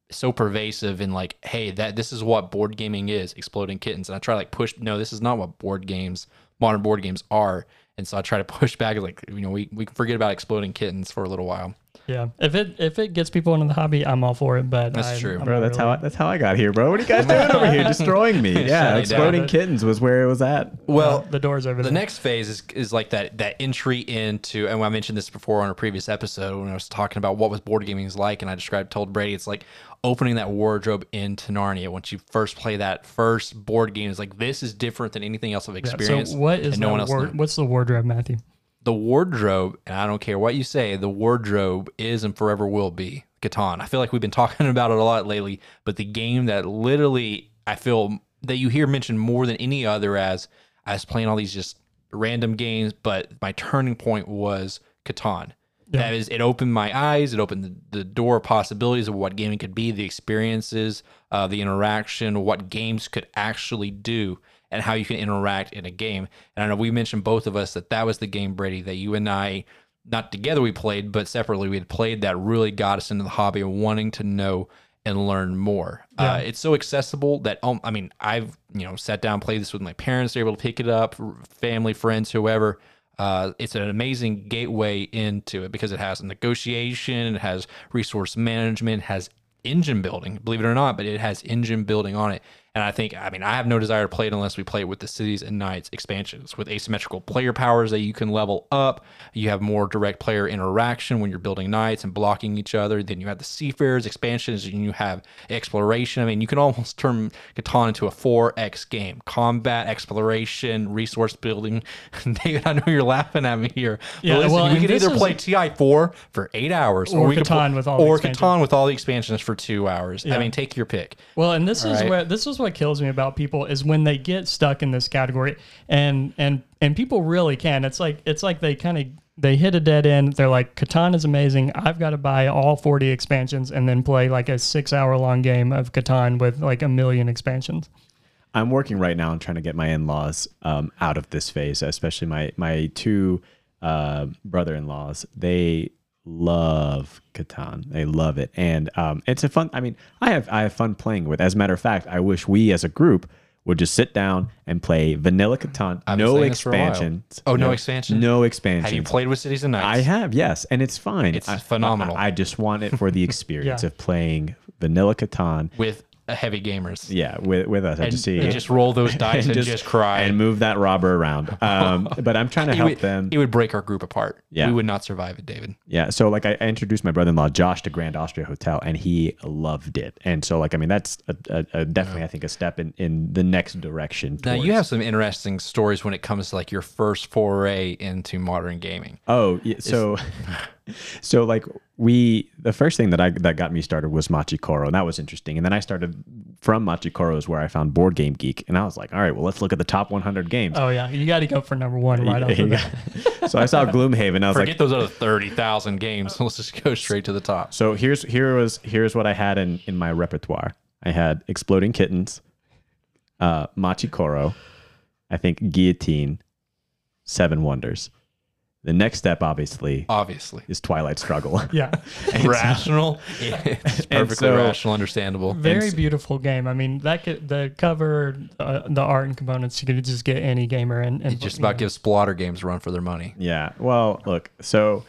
so pervasive and like, hey, that this is what board gaming is, exploding kittens. And I try to like push. No, this is not what board games, modern board games are. And so I try to push back. Like you know, we we can forget about exploding kittens for a little while. Yeah. If it if it gets people into the hobby, I'm all for it. But That's I, true. I'm Bro, not that's how I, that's how I got here, bro. What are you guys doing over here, destroying me? Yeah, exploding down. kittens was where it was at. Well, the doors over the next phase is, is like that that entry into and I mentioned this before on a previous episode when I was talking about what was board gaming is like and I described told Brady it's like opening that wardrobe into Narnia once you first play that first board game is like this is different than anything else I've Yeah, experienced So what is and no one else ward- knew. what's the wardrobe, Matthew? The wardrobe and I don't care what you say the wardrobe is and forever will be Catan I feel like we've been talking about it a lot lately but the game that literally I feel that you hear mentioned more than any other as I was playing all these just random games, but my turning point was Catan. That is, it opened my eyes. It opened the, the door of possibilities of what gaming could be, the experiences, uh, the interaction, what games could actually do, and how you can interact in a game. And I know we mentioned both of us that that was the game, Brady, that you and I, not together we played, but separately we had played that really got us into the hobby of wanting to know and learn more. Uh, it's so accessible that um, I mean, I've you know sat down, played this with my parents. They're able to pick it up, family, friends, whoever. Uh, it's an amazing gateway into it because it has negotiation, it has resource management, it has engine building. Believe it or not, but it has engine building on it. And I think, I mean, I have no desire to play it unless we play it with the Cities and Knights expansions with asymmetrical player powers that you can level up. You have more direct player interaction when you're building knights and blocking each other. Then you have the Seafarers expansions and you have exploration. I mean, you can almost turn Catan into a 4X game combat, exploration, resource building. David, I know you're laughing at me here. But Yeah, listen, well, we could either is- play TI4 for eight hours Or we could Catan with all the or expansions. Catan with all the expansions for two hours. I mean, take your pick. Well, and this is right. what this is what kills me about people is when they get stuck in this category, and and and people really can. It's like it's like they kind of they hit a dead end. They're like, Catan is amazing. I've got to buy all forty expansions and then play like a six hour long game of Catan with like a million expansions. I'm working right now on trying to get my in-laws um, out of this phase, especially my my two uh, brother-in-laws. They love Catan. They love it, and um, it's a fun. I mean, I have I have fun playing with. As a matter of fact, I wish we as a group would just sit down and play vanilla Catan. I've no saying this for a while. expansions. Oh, no expansion? No expansion. Have you played with Cities and Knights? I have, yes, and it's fine. It's I- phenomenal. I, I just want it for the experience Yeah. of playing vanilla Catan. with heavy gamers. Yeah, with with us. I And, just see and just roll those dice and, just, cry. and move that robber around. Um, but I'm trying to help would, them. It would break our group apart. Yeah. We would not survive it, David. Yeah. So like I, introduced my brother-in-law Josh to Grand Austria Hotel, and he loved it. And so like I mean that's a, a, a definitely I think a step in in the next direction. Now you have some interesting stories when it comes to like your first foray into modern gaming. Oh, yeah, so so like we the first thing that I that got me started was Machi Koro, and that was interesting. And then I started from Machi Koro is where I found Board Game Geek, and I was like, all right, well let's look at the top 100 games. Oh yeah, you got to go for number one right off the bat. so I saw Gloomhaven. I was like Forget like, those other thirty thousand games. Let's just go straight to the top. so here's here was here's what I had in in my repertoire. I had Exploding Kittens, uh, Machi Koro, I think Guillotine, Seven Wonders. The next step, obviously, Obviously, is Twilight Struggle. Yeah. rational. it's perfectly so- rational, understandable. Very beautiful game. I mean, that could, the cover, uh, the art and components, you could just get any gamer and, and just about gives Splotter games a run for their money. Yeah. Well, look, so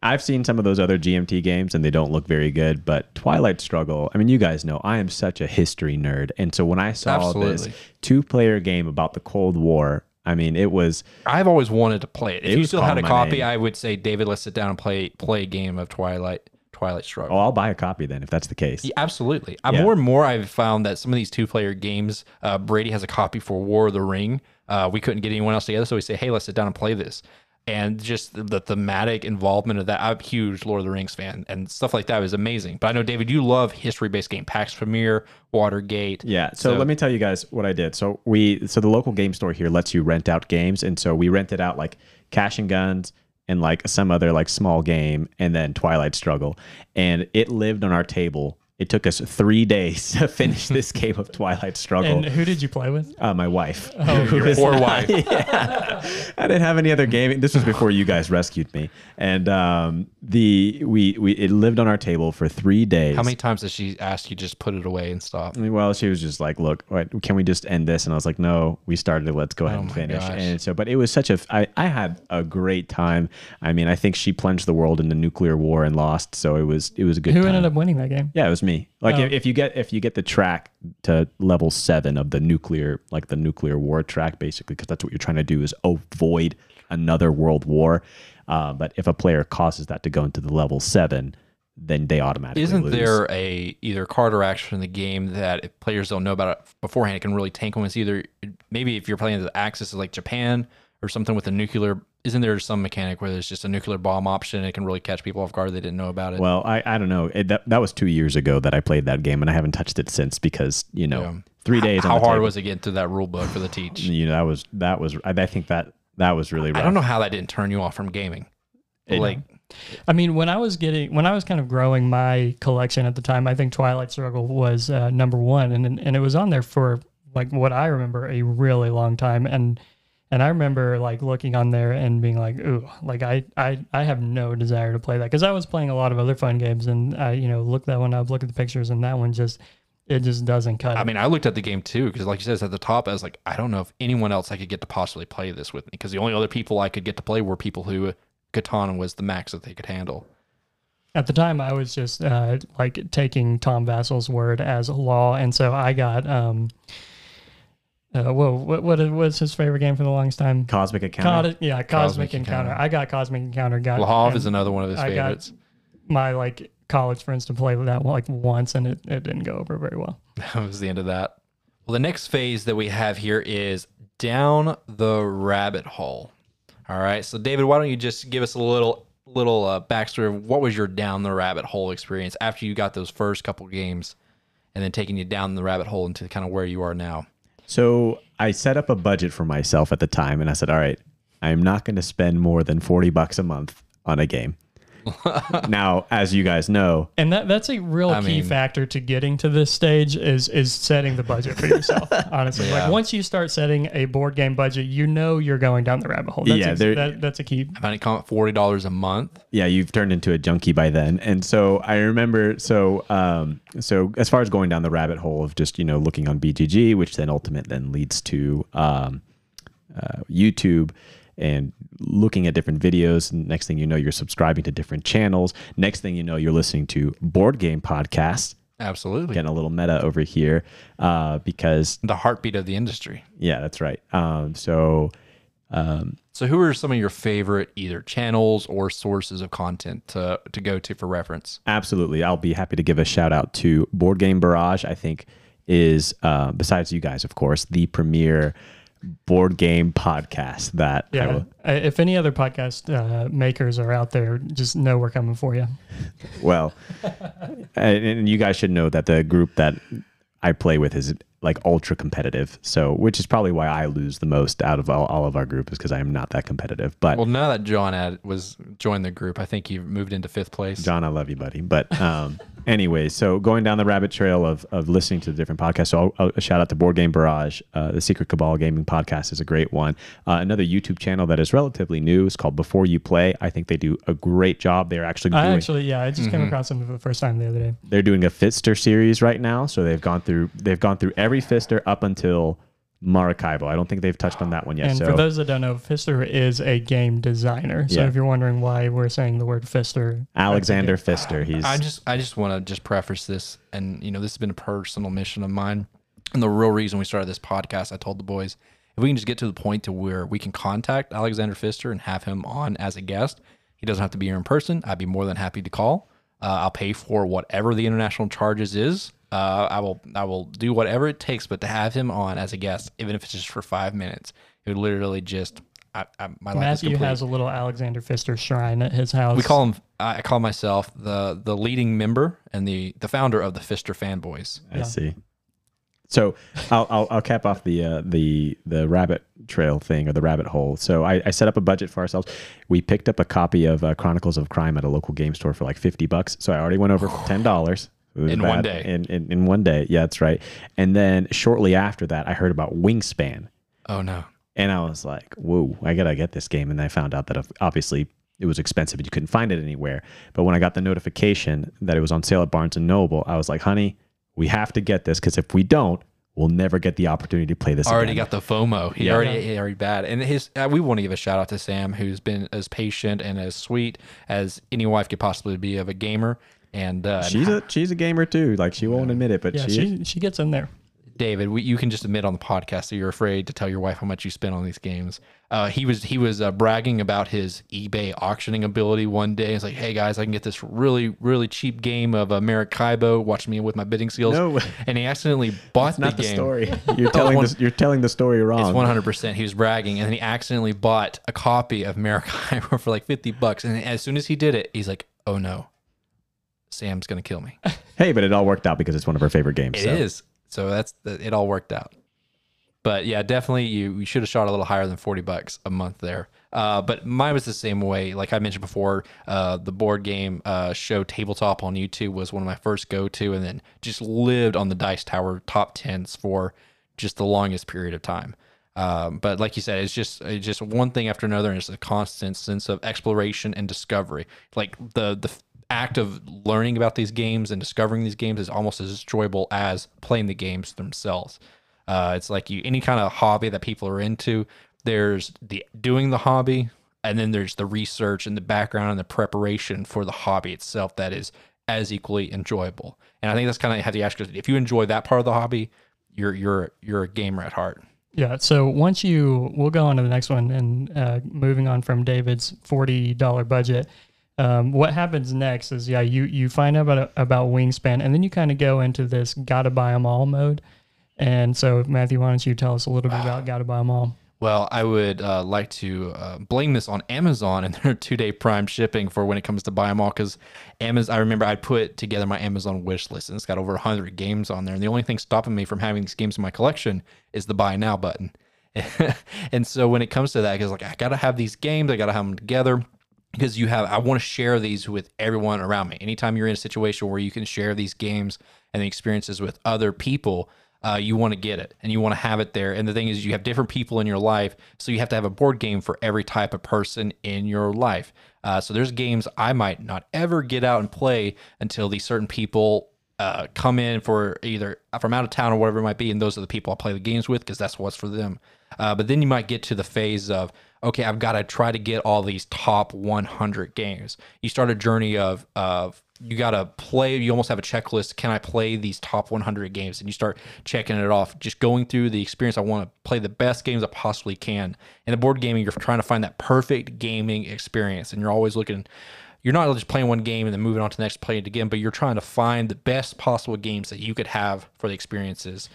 I've seen some of those other GMT games and they don't look very good, but Twilight Struggle, I mean, you guys know I am such a history nerd. And so when I saw Absolutely. this two player game about the Cold War, I mean, it was I've always wanted to play it. If It you still had a copy, name. I would say, David, let's sit down and play play a game of Twilight Twilight Struggle. oh, I'll buy a copy then if that's the case. Yeah, absolutely. Yeah. More and more, I've found that some of these two-player games, uh, Brady has a copy for War of the Ring. Uh, we couldn't get anyone else together, so we say, "Hey, let's sit down and play this." And just the, the thematic involvement of that. I'm a huge Lord of the Rings fan, and stuff like that is amazing. But I know, David, you love history-based game, Pax Pamir, Watergate. Yeah. So, So- let me tell you guys what I did. So we so the local game store here lets you rent out games, and so we rented out like Cash and Guns and like some other like small game, and then Twilight Struggle, and it lived on our table. It took us three days to finish this game of Twilight Struggle. And who did you play with? uh, my wife. Oh your poor wife. yeah. I didn't have any other gaming. This was before you guys rescued me, and um, the we we it lived on our table for three days. How many times has she ask you just put it away and stop? Well, she was just like, "Look, wait, can we just end this?" And I was like, "No, we started. it. Let's go ahead Oh and my finish." gosh. And so, but it was such a. I I had a great time. I mean, I think she plunged the world into nuclear war and lost. So it was it was a good. Who time. ended up winning that game? Yeah, it was me. Like Oh. if, if you get if you get the track to level seven of the nuclear like the nuclear war track, basically, because that's what you're trying to do is avoid another world war. Uh, but if a player causes that to go into the level seven, then they automatically Isn't lose. there a either card or action in the game that if players don't know about it beforehand, it can really tank them? It's either maybe if you're playing the Axis is like Japan or something with a nuclear. Isn't there some mechanic where there's just a nuclear bomb option? And it can really catch people off guard. They didn't know about it. Well, I, I don't know. It, that, that was two years ago that I played that game, and I haven't touched it since because you know Yeah. three days. How on the hard table, was it getting through that rule book for the teach? You know that was that was. I, I think that that was really. Rough. I don't know how that didn't turn you off from gaming. It- like I mean, when I was getting, when I was kind of growing my collection at the time, I think Twilight Struggle was uh, number one, and and it was on there for like what I remember a really long time, and and I remember like looking on there and being like, ooh, like I I I have no desire to play that because I was playing a lot of other fun games, and I you know look that one up, look at the pictures, and that one just it just doesn't cut. I it. mean, I looked at the game too because, like you said, it's at the top. I was like, I don't know if anyone else I could get to possibly play this with me because the only other people I could get to play were people who Katana was the max that they could handle. At the time, I was just uh, like taking Tom Vasel's word as law, and so I got um, uh, whoa, what what was his favorite game for the longest time? Cosmic Encounter. Cosmic, yeah, Cosmic, Cosmic Encounter. Encounter. I got Cosmic Encounter. Got Lahav and is another one of his I got- favorites. my like college friends to play that like once, and it, it didn't go over very well. That was the end of that. Well, the next phase that we have here is down the rabbit hole. All right. So, David, why don't you just give us a little little uh, backstory of what was your down the rabbit hole experience after you got those first couple games, and then taking you down the rabbit hole into kind of where you are now. So I set up a budget for myself at the time, and I said, "All right, I'm not going to spend more than forty bucks a month on a game." now, as you guys know, And that that's a real I key mean- factor to getting to this stage is is setting the budget for yourself. honestly, Yeah. like once you start setting a board game budget, you know you're going down the rabbit hole. That's Yeah, ex- that, that's a key. I find it come forty dollars a month. yeah, you've turned into a junkie by then. And so I remember, so um, so as far as going down the rabbit hole of just you know looking on BGG, which then ultimate then leads to um, uh, YouTube and looking at different videos. Next thing you know, you're subscribing to different channels. Next thing you know, you're listening to board game podcasts. Absolutely. Getting a little meta over here uh, because The heartbeat of the industry. yeah, that's right. Um, so um, So, who are some of your favorite either channels or sources of content to, to go to for reference? Absolutely. I'll be happy to give a shout out to Board Game Barrage, I think is, uh, besides you guys, of course, the premier board game podcast that I Yeah. will, Uh, If any other podcast uh, makers are out there, just know we're coming for you. well, and, and you guys should know that the group that I play with is like ultra competitive. So, which is probably why I lose the most out of all, all of our group is because I am not that competitive. But Well, now that John had was joined the group, I think he moved into fifth place. John, I love you, buddy. But um, anyway, so going down the rabbit trail of, of listening to the different podcasts. So I'll, I'll shout out to Board Game Barrage. Uh, the Secret Cabal Gaming podcast is a great one. Uh, another YouTube channel that is relatively new is called Before You Play. I think they do a great job. They're actually doing, I actually, yeah, I just came across them for the first time the other day. they're doing a Pfister series right now. So they've gone through they've gone through every Pfister up until Maracaibo. I don't think they've touched on that one yet. And so for those that don't know, Pfister is a game designer. So Yeah. if you're wondering why we're saying the word Pfister, Alexander Pfister, he's I just I just want to just preface this, and you know this has been a personal mission of mine, and the real reason we started this podcast. I told the boys if we can just get to the point to where we can contact Alexander Pfister and have him on as a guest. He doesn't have to be here in person. I'd be more than happy to call. Uh, I'll pay for whatever the international charges is. Uh, I will I will do whatever it takes, but to have him on as a guest, even if it's just for five minutes, it would literally just I, I, my life is Matthew complete. has a little Alexander Pfister shrine at his house. We call him. I call myself the the leading member and the the founder of the Pfister fanboys. I see. So I'll, I'll I'll cap off the uh, the the rabbit trail thing or the rabbit hole. So I, I set up a budget for ourselves. We picked up a copy of uh, Chronicles of Crime at a local game store for like fifty bucks. So I already went over ten dollars In one day. In, in in one day, yeah, that's right. And then shortly after that, I heard about Wingspan, Oh no! and I was like, "Whoa, I gotta get this game." And I found out that obviously it was expensive and you couldn't find it anywhere. But when I got the notification that it was on sale at Barnes and Noble, I was like, "Honey, we have to get this because if we don't, we'll never get the opportunity to play this." Already again. got the FOMO. He Yeah. already he already bad. And his uh, we want to give a shout out to Sam, who's been as patient and as sweet as any wife could possibly be of a gamer. And uh, She's a she's a gamer too. Like she won't admit it, but Yeah, she, she she gets in there. David, we, you can just admit on the podcast that you're afraid to tell your wife how much you spent on these games. Uh, he was he was uh, bragging about his eBay auctioning ability one day. He's like, "Hey guys, I can get this really really cheap game of uh, Maracaibo. Watch me with my bidding skills." No. and he accidentally bought not the the game. story. You're telling one- this, you're telling the story wrong. It's 100%. He was bragging, and then he accidentally bought a copy of Maracaibo for like 50 bucks. And as soon as he did it, he's like, "Oh no, Sam's gonna kill me." Hey, but it all worked out because it's one of our favorite games. It is. So that's the, it. All worked out. But yeah, definitely you you should have shot a little higher than forty bucks a month there. Uh, but mine was the same way. Like I mentioned before, uh, the board game uh, show tabletop on YouTube was one of my first go to, and then just lived on the Dice Tower top tens for just the longest period of time. Um, but like you said, it's just it's just one thing after another, and it's a constant sense of exploration and discovery. Like the the act of learning about these games and discovering these games is almost as enjoyable as playing the games themselves. Uh, it's like you any kind of hobby that people are into. There's the doing the hobby, and then there's the research and the background and the preparation for the hobby itself that is as equally enjoyable. And I think that's kind of how you ask if you enjoy that part of the hobby, you're you're you're a gamer at heart. Yeah. So once you, we'll go on to the next one, and uh, moving on from David's forty dollar budget. Um, what happens next is yeah, you you find out about about Wingspan, and then you kind of go into this gotta buy them all mode. And so Matthew, why don't you tell us a little bit about gotta buy them all? Well, I would uh, like to uh, blame this on Amazon and their two day prime shipping for when it comes to buy them all. Because Amazon, I remember I put together my Amazon wish list and it's got over 100 games on there. And the only thing stopping me from having these games in my collection is the buy now button. and so when it comes to that, because like I got to have these games, I got to have them together because you have I want to share these with everyone around me. Anytime you're in a situation where you can share these games and the experiences with other people, uh, you want to get it and you want to have it there. And the thing is, you have different people in your life, so you have to have a board game for every type of person in your life. Uh, so there's games I might not ever get out and play until these certain people uh, come in for either from out of town or whatever it might be, and those are the people I play the games with because that's what's for them. Uh, but then you might get to the phase of okay, I've got to try to get all these top 100 games. You start a journey of of you got to play. You almost have a checklist. Can I play these top 100 games? And you start checking it off, just going through the experience. I want to play the best games I possibly can. In the board gaming, you're trying to find that perfect gaming experience, and you're always looking you're not just playing one game and then moving on to the next, play it again, but you're trying to find the best possible games that you could have for the experiences.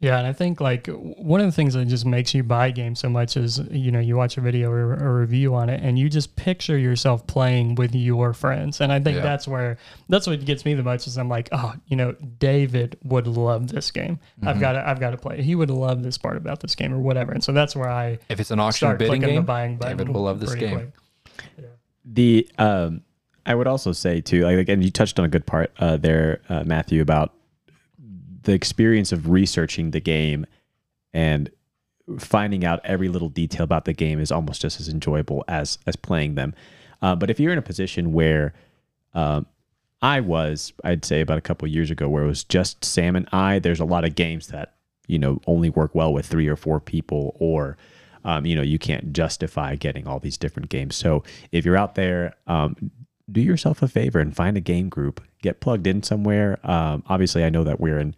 Yeah, and I think like one of the things that just makes you buy games so much is you know you watch a video or a review on it and you just picture yourself playing with your friends, and I think Yeah. that's where that's what gets me the most is I'm like oh you know David would love this game I've got to I've got to play It. he would love this part about this game or whatever, and so that's where I If it's an auction start bidding clicking the game, buying. David will love this game. quick. the um I would also say too, like, and you touched on a good part uh, there, uh, Matthew, about the experience of researching the game and finding out every little detail about the game is almost just as enjoyable as as playing them. Uh, but if you're in a position where um, I was, I'd say about a couple years ago, where it was just Sam and I, there's a lot of games that you know only work well with three or four people, or um, you know you can't justify getting all these different games. So if you're out there, um, do yourself a favor and find a game group, get plugged in somewhere. Um, obviously, I know that we're in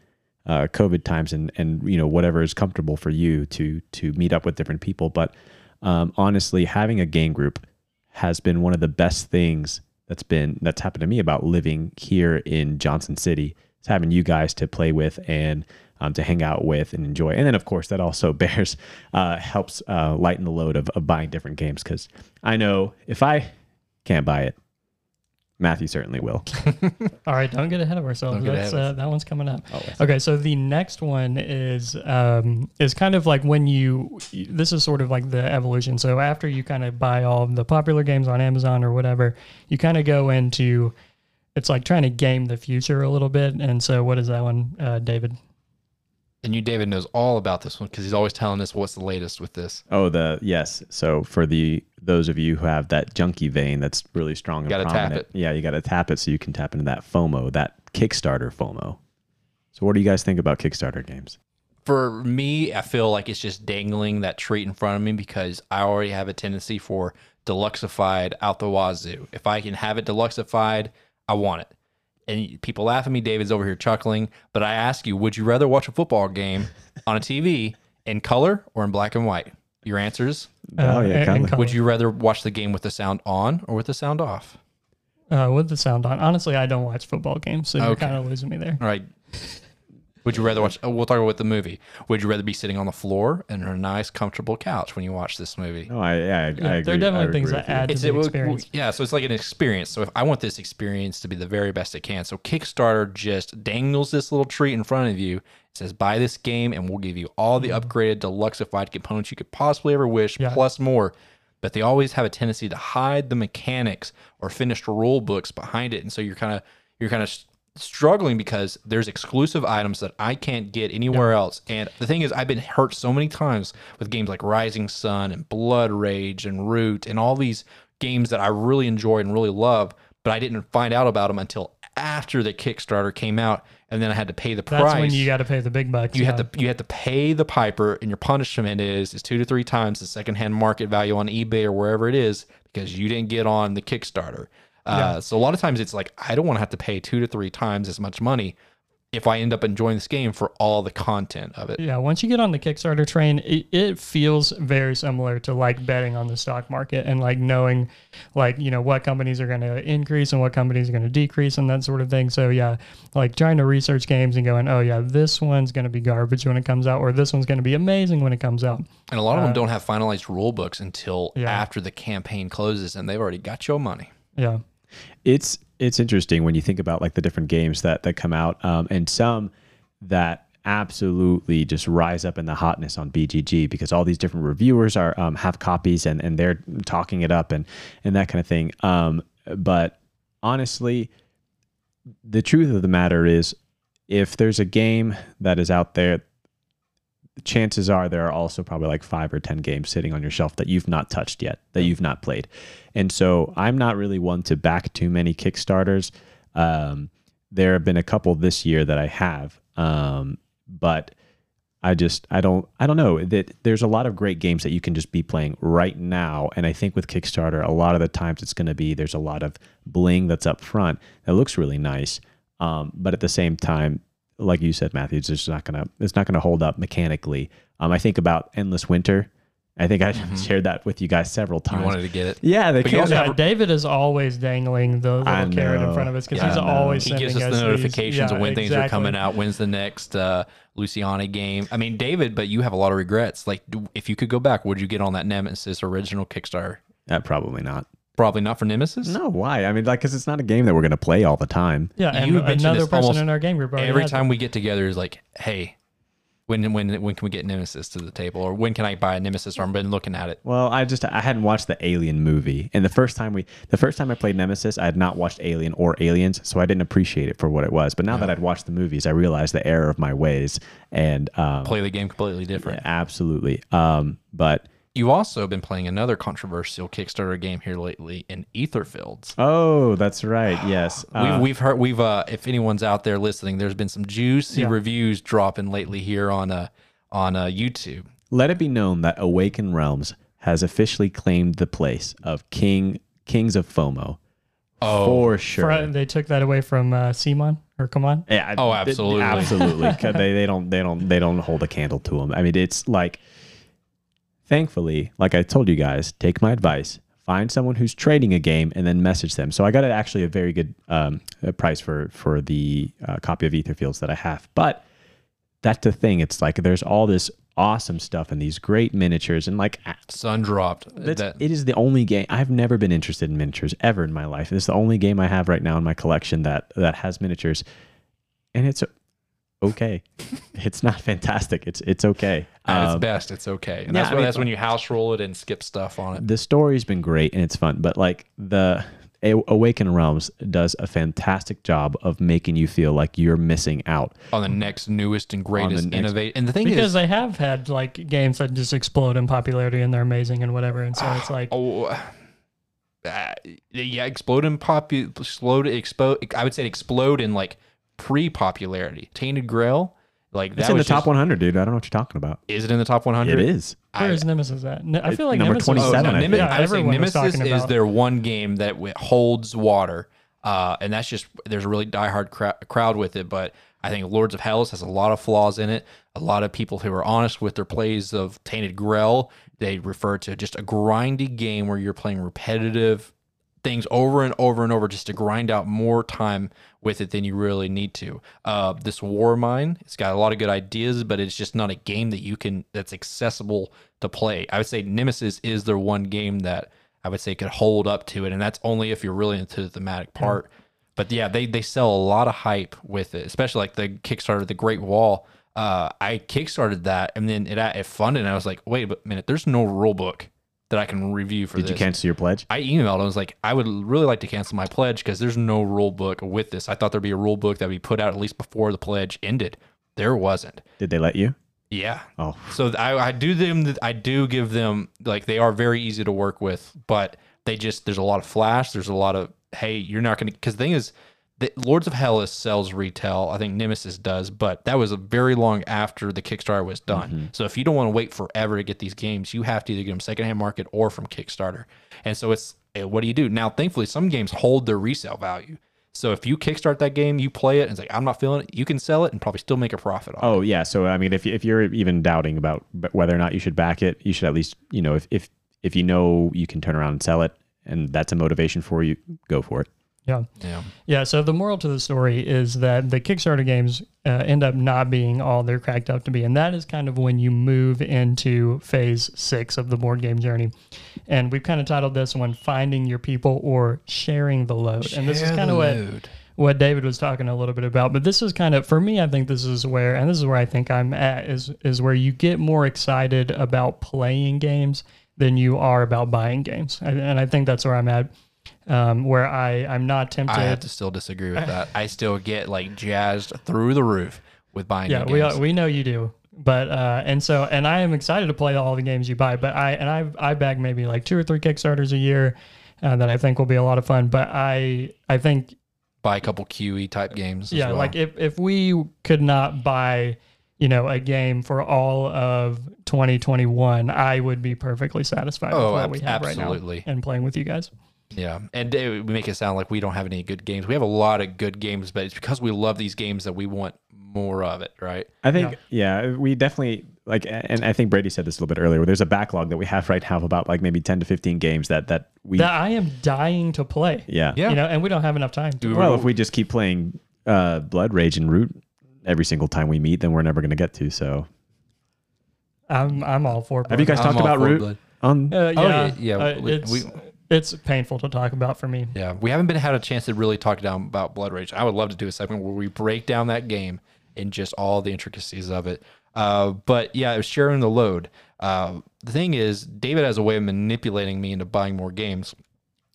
uh, COVID times and and you know whatever is comfortable for you to to meet up with different people. But um, honestly, having a game group has been one of the best things that's been that's happened to me about living here in Johnson City. It's having you guys to play with and um, to hang out with and enjoy. And then of course that also bears uh, helps uh, lighten the load of, of buying different games because I know if I can't buy it, Matthew certainly will. All right, don't get ahead of ourselves. Don't get That's, uh, that one's coming up. Always. Okay, so the next one is um, is kind of like when you. This is sort of like the evolution. So after you kind of buy all of the popular games on Amazon or whatever, you kind of go into. It's like trying to game the future a little bit. And so, what is that one, uh, David? And you, David, knows all about this one because he's always telling us what's the latest with this. Oh, the yes. So for the those of you who have that junkie vein that's really strong and Gotta tap prominent, it. yeah, you got to tap it so you can tap into that FOMO, that Kickstarter FOMO. So what do you guys think about Kickstarter games? For me, I feel like it's just dangling that treat in front of me because I already have a tendency for deluxeified out the wazoo. If I can have it deluxeified, I want it. And people laugh at me. David's over here chuckling. But I ask you, would you rather watch a football game on a TV in color or in black and white? Your answers. Oh, yeah, and- and color. color. Would you rather watch the game with the sound on or with the sound off? Uh, with the sound on. Honestly, I don't watch football games, so you're Okay. kind of losing me there. All right. Would you rather watch? Oh, we'll talk about the movie. Would you rather be sitting on the floor and on a nice, comfortable couch when you watch this movie? No, I yeah, I, I agree. there are definitely agree things that add to It's the it, would- experience. yeah, so it's like an experience. So if I want this experience to be the very best it can, so Kickstarter just dangles this little treat in front of you. It says buy this game and we'll give you all the upgraded deluxeified components you could possibly ever wish, Mm-hmm. Yeah. plus more. But they always have a tendency to hide the mechanics or finished rule books behind it, and so you're kind of you're kind of struggling because there's exclusive items that I can't get anywhere else. And the thing is, I've been hurt so many times with games like Rising Sun and Blood Rage and Root and all these games that I really enjoy and really love, but I didn't find out about them until after the Kickstarter came out, and then I had to pay the That's price. when you got to pay the big bucks. You yeah. have to you have to pay the piper, and your punishment is is two to three times the secondhand market value on eBay or wherever it is because you didn't get on the Kickstarter. Uh, So a lot of times it's like I don't want to have to pay two to three times as much money if I end up enjoying this game for all the content of it. Yeah, once you get on the Kickstarter train, it, it feels very similar to like betting on the stock market and like knowing like, you know, what companies are going to increase and what companies are going to decrease and that sort of thing. So, yeah, like trying to research games and going, oh, yeah, this one's going to be garbage when it comes out, or this one's going to be amazing when it comes out. And a lot of them don't have finalized rule books until Uh, Yeah. after the campaign closes, and they've already got your money. Yeah. It's it's interesting when you think about like the different games that that come out um, and some that absolutely just rise up in the hotness on BGG because all these different reviewers are um, have copies and and they're talking it up and and that kind of thing. Um, but honestly, the truth of the matter is, if there's a game that is out there, chances are there are also probably like five or ten games sitting on your shelf that you've not touched yet, that you've not played. And so I'm not really one to back too many Kickstarters. Um, there have been a couple this year that I have, um, but I just I don't I don't know that there's a lot of great games that you can just be playing right now, and I think with Kickstarter, a lot of the times it's going to be there's a lot of bling that's up front that looks really nice, um, but at the same time, like you said, Matthew, it's just not gonna it's not gonna hold up mechanically. Um, I think about Endless Winter. I think I shared that with you guys several Mm-hmm. You times. wanted to get it. yeah, they But can't. also Yeah, have- David is always dangling the little carrot in front of us because Yeah, he's always He gives us the these- notifications yeah, of when things are coming out. When's the next uh, Lacerda game? I mean, David, but you have a lot of regrets. Like, do- if you could go back, would you get on that Nemesis original Kickstarter? Uh, probably not. Probably not for Nemesis. No, why? I mean, like, because it's not a game that we're gonna play all the time. Yeah, and You mentioned another this person almost in our game group already Every has it. time we get together is like, hey, When when when can we get Nemesis to the table, or when can I buy a Nemesis? Or I've been looking at it. Well, I just I hadn't watched the Alien movie, and the first time we the first time I played Nemesis, I had not watched Alien or Aliens, so I didn't appreciate it for what it was. But now that I'd watched the movies, I realized the error of my ways, and um, Play the game completely different. absolutely. Um, but You've also been playing another controversial Kickstarter game here lately in Etherfields. oh, that's right. Yes, Uh, we've, we've heard we've uh if anyone's out there listening, there's been some juicy Yeah. reviews dropping lately here on uh on uh YouTube. let it be known that Awaken Realms has officially claimed the place of King Kings of FOMO. Oh, for sure. For- they took that away from uh, Simon or come on. Yeah, Oh, th- absolutely. absolutely. 'Cause they they don't they don't they don't hold a candle to them. I mean, it's like, thankfully, like I told you guys, take my advice. Find someone who's trading a game and then message them. So I got it actually a very good um, price for for the uh, copy of Etherfields that I have. But that's the thing. It's like there's all this awesome stuff and these great miniatures and like Sun dropped. That, it is the only game I've never been interested in miniatures ever in my life. It's the only game I have right now in my collection that that has miniatures, and it's okay. it's not fantastic. It's it's okay. at its Um, best, it's okay. And yeah, that's I when mean- that's when you house roll it and skip stuff on it. the story's been great and it's fun, but like the A- Awaken Realms does a fantastic job of making you feel like you're missing out. On the next newest and greatest next- innovate. And the thing Because is, they have had like games that just explode in popularity and they're amazing and whatever. And so it's like, oh, uh, yeah, explode in popu- explode, explode. I would say explode in like pre-popularity. Tainted Grail, like that's in the was top just- 100, dude. I don't know what you're talking about. Is it in the top 100? It is. where I- is Nemesis at? Ne- I feel like number Nemesis 27, Oh, no, I Nemes- think. Yeah, I would say Nemesis is about. their one game that w- holds water, uh, and that's just there's a really diehard cra- crowd with it. But I think Lords of Hellas has a lot of flaws in it. A lot of people who are honest with their plays of Tainted Grail, they refer to just a grindy game where you're playing repetitive things over and over and over just to grind out more time with it than you really need to. Uh, this War Mine, it's got a lot of good ideas, but it's just not a game that you can that's accessible to play. I would say Nemesis is their one game that I would say could hold up to it, and that's only if you're really into the thematic part. But yeah, they they sell a lot of hype with it, especially like the Kickstarter, the Great Wall. Uh, I kickstarted that, and then it it funded, and I was like, wait a minute, there's no rule book that I can review for Did this. you cancel your pledge? I emailed. I was like, I would really like to cancel my pledge because there's no rule book with this. I thought there'd be a rule book that would be put out at least before the pledge ended. There wasn't. Did they let you? Yeah. Oh, So I, I do them. I do give them like they are very easy to work with, but they just there's a lot of flash. There's a lot of hey, you're not gonna because the thing is. The Lords of Hellas sells retail. I think Nemesis does, but that was very long after the Kickstarter was done. So if you don't want to wait forever to get these games, you have to either get them secondhand market or from Kickstarter. And so it's eh, what do you do now? Thankfully, some games hold their resale value. So if you kickstart that game, you play it, and it's like I'm not feeling it, you can sell it and probably still make a profit on it. Oh yeah, so I mean, if if you're even doubting about whether or not you should back it, you should at least you know if if if you know you can turn around and sell it, and that's a motivation for you, go for it. Yeah. Yeah. Yeah, so the moral to the story is that the Kickstarter games uh, end up not being all they're cracked up to be. And that is kind of when you move into phase six of the board game journey. And we've kind of titled this one Finding Your People or Sharing the Load. and this is kind of what, what David was talking a little bit about. But this is kind of, for me, I think this is where, and this is where I think I'm at, is, is where you get more excited about playing games than you are about buying games. And I think that's where I'm at. Um, where I, I'm not tempted. I have to still disagree with that. I still get like jazzed through the roof with buying Yeah, we games. we know you do. But uh, and so and I am excited to play all the games you buy. But I and I I bag maybe like two or three Kickstarters a year uh, that I think will be a lot of fun. But I I think buy a couple QE type games. as yeah, well. like if if we could not buy you know a game for all of 2021, I would be perfectly satisfied Oh, with what ab- we have absolutely. right now and playing with you guys. Yeah, and we make it sound like we don't have any good games. We have a lot of good games, but it's because we love these games that we want more of it, right? I think yeah. we definitely like, and I think Brady said this a little bit earlier. There's a backlog that we have right now of about like maybe ten to fifteen games that that we That I am dying to play. yeah Yeah. You know, and we don't have enough time. To. Well, if we just keep playing uh, Blood Rage and Root every single time we meet, then we're never going to get to. So, I'm I'm all for. have you guys I'm talked about Root? Blood. On Uh, yeah, Oh, yeah, yeah, uh, we- it's we- it's painful to talk about for me. Yeah, we haven't been had a chance to really talk down about Blood Rage. I would love to do a segment where we break down that game and just all the intricacies of it. Uh, but yeah, it was sharing the load. Uh, the thing is, David has a way of manipulating me into buying more games.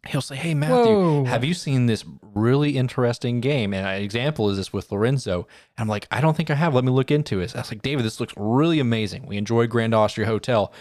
He'll say, "Hey Matthew, Whoa. have you seen this really interesting game?" And an example is this with Lorenzo. And I'm like, "I don't think I have. Let me look into it." I was like, "David, this looks really amazing. We enjoyed Grand Austria Hotel."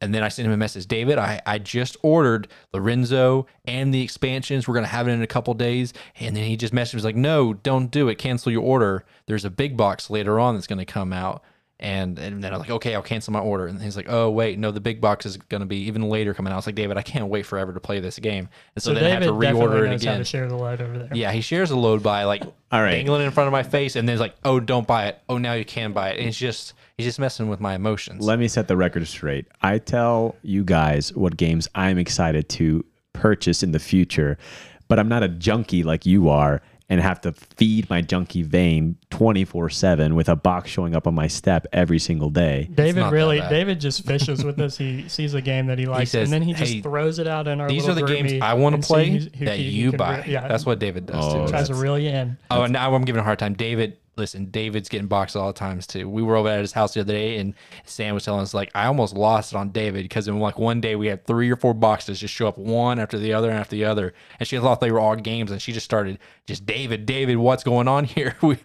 And then I sent him a message, David, I, I just ordered Lorenzo and the expansions. We're going to have it in a couple days. And then he just messaged me, like, no, don't do it. Cancel your order. There's a big box later on that's going to come out. And, and then I'm like, okay, I'll cancel my order. And he's like, oh, wait, no, the big box is going to be even later coming out. I was like, David, I can't wait forever to play this game. And so, So, then I have to reorder it knows how again. to share the load over there. Yeah, he shares a load by like All right. dangling it in front of my face, and then it's like, oh, don't buy it. Oh, now you can buy it. And it's just he's just messing with my emotions. Let me set the record straight. I tell you guys what games I'm excited to purchase in the future, but I'm not a junkie like you are and have to feed my junkie vein 24 7 with a box showing up on my step every single day. David really. David just fishes with us. He sees a game that he likes, says, and then he just "Hey, throws it out in our. These are the games I want to play who's- who that he you buy. re- yeah, That's what David does Oh, too. tries to reel you in. Oh, and now I'm giving a hard time. David, listen, David's getting boxed all the times too. We were over at his house the other day, and Sam was telling us like I almost lost it on David because in like one day we had three or four boxes just show up one after the other and after the other, and she thought they were all games, and she just started just David, David, what's going on here? we,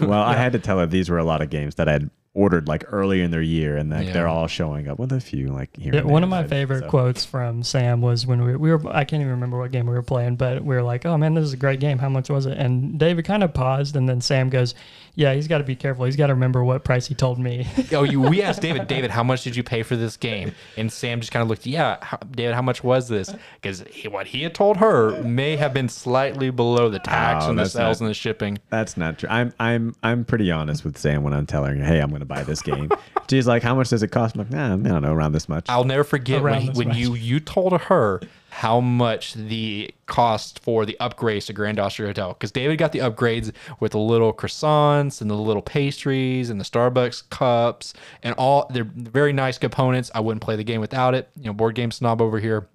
Well, I had to tell her these were a lot of games that I'd ordered like earlier in their year and like Yeah. they're all showing up with a few like here. Yeah, one of my favorite so- quotes from Sam was when we, we were I can't even remember what game we were playing, but we were like, "Oh man, this is a great game. How much was it?" And David kind of paused, and then Sam goes, "Yeah, he's got to be careful. He's got to remember what price he told me." oh, you we asked David, David, how much did you pay for this game? And Sam just kind of looked, yeah, how, David, how much was this? Because what he had told her may have been slightly below the tax Oh, and the sales not- and the shipping. That's not true. I'm I'm I'm pretty honest with Sam when I'm telling her, hey, I'm going to buy this game. She's like, how much does it cost? I'm like, nah, I don't know, around this much. I'll never forget when, Around he, this when much. you you told her how much the cost for the upgrades to Grand Austria Hotel because David got the upgrades with the little croissants and the little pastries and the Starbucks cups and all they're very nice components. I wouldn't play the game without it. You know, board game snob over here.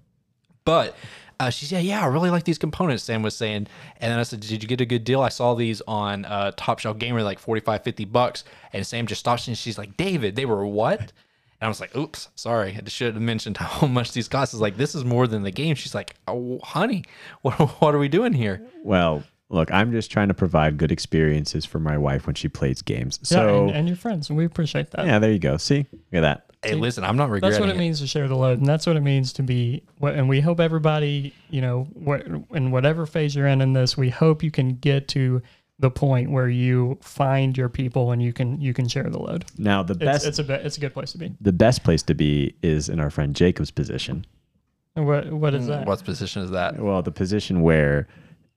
But uh, she said, "Yeah, I really like these components." Sam was saying, and then I said, "Did you get a good deal?" I saw these on uh, Top Shelf Gamer, like 45, 50 bucks. And Sam just stops and she's like, "David, they were what?" And I was like, "Oops, sorry. I should have mentioned how much these cost." Is like, "This is more than the game." She's like, "Oh, honey, what what are we doing here?" well, look, I'm just trying to provide good experiences for my wife when she plays games. yeah, So and, and your friends, and we appreciate that. yeah, there you go. See, look at that. Hey, listen, I'm not regretting That's what it it. means to share the load, and that's what it means to be. And we hope everybody, you know, what in whatever phase you're in in this, we hope you can get to the point where you find your people and you can you can share the load. Now the best it's a be- it's a good place to be. the best place to be is in our friend Jacob's position. What what is hmm, that? What position is that? Well, the position where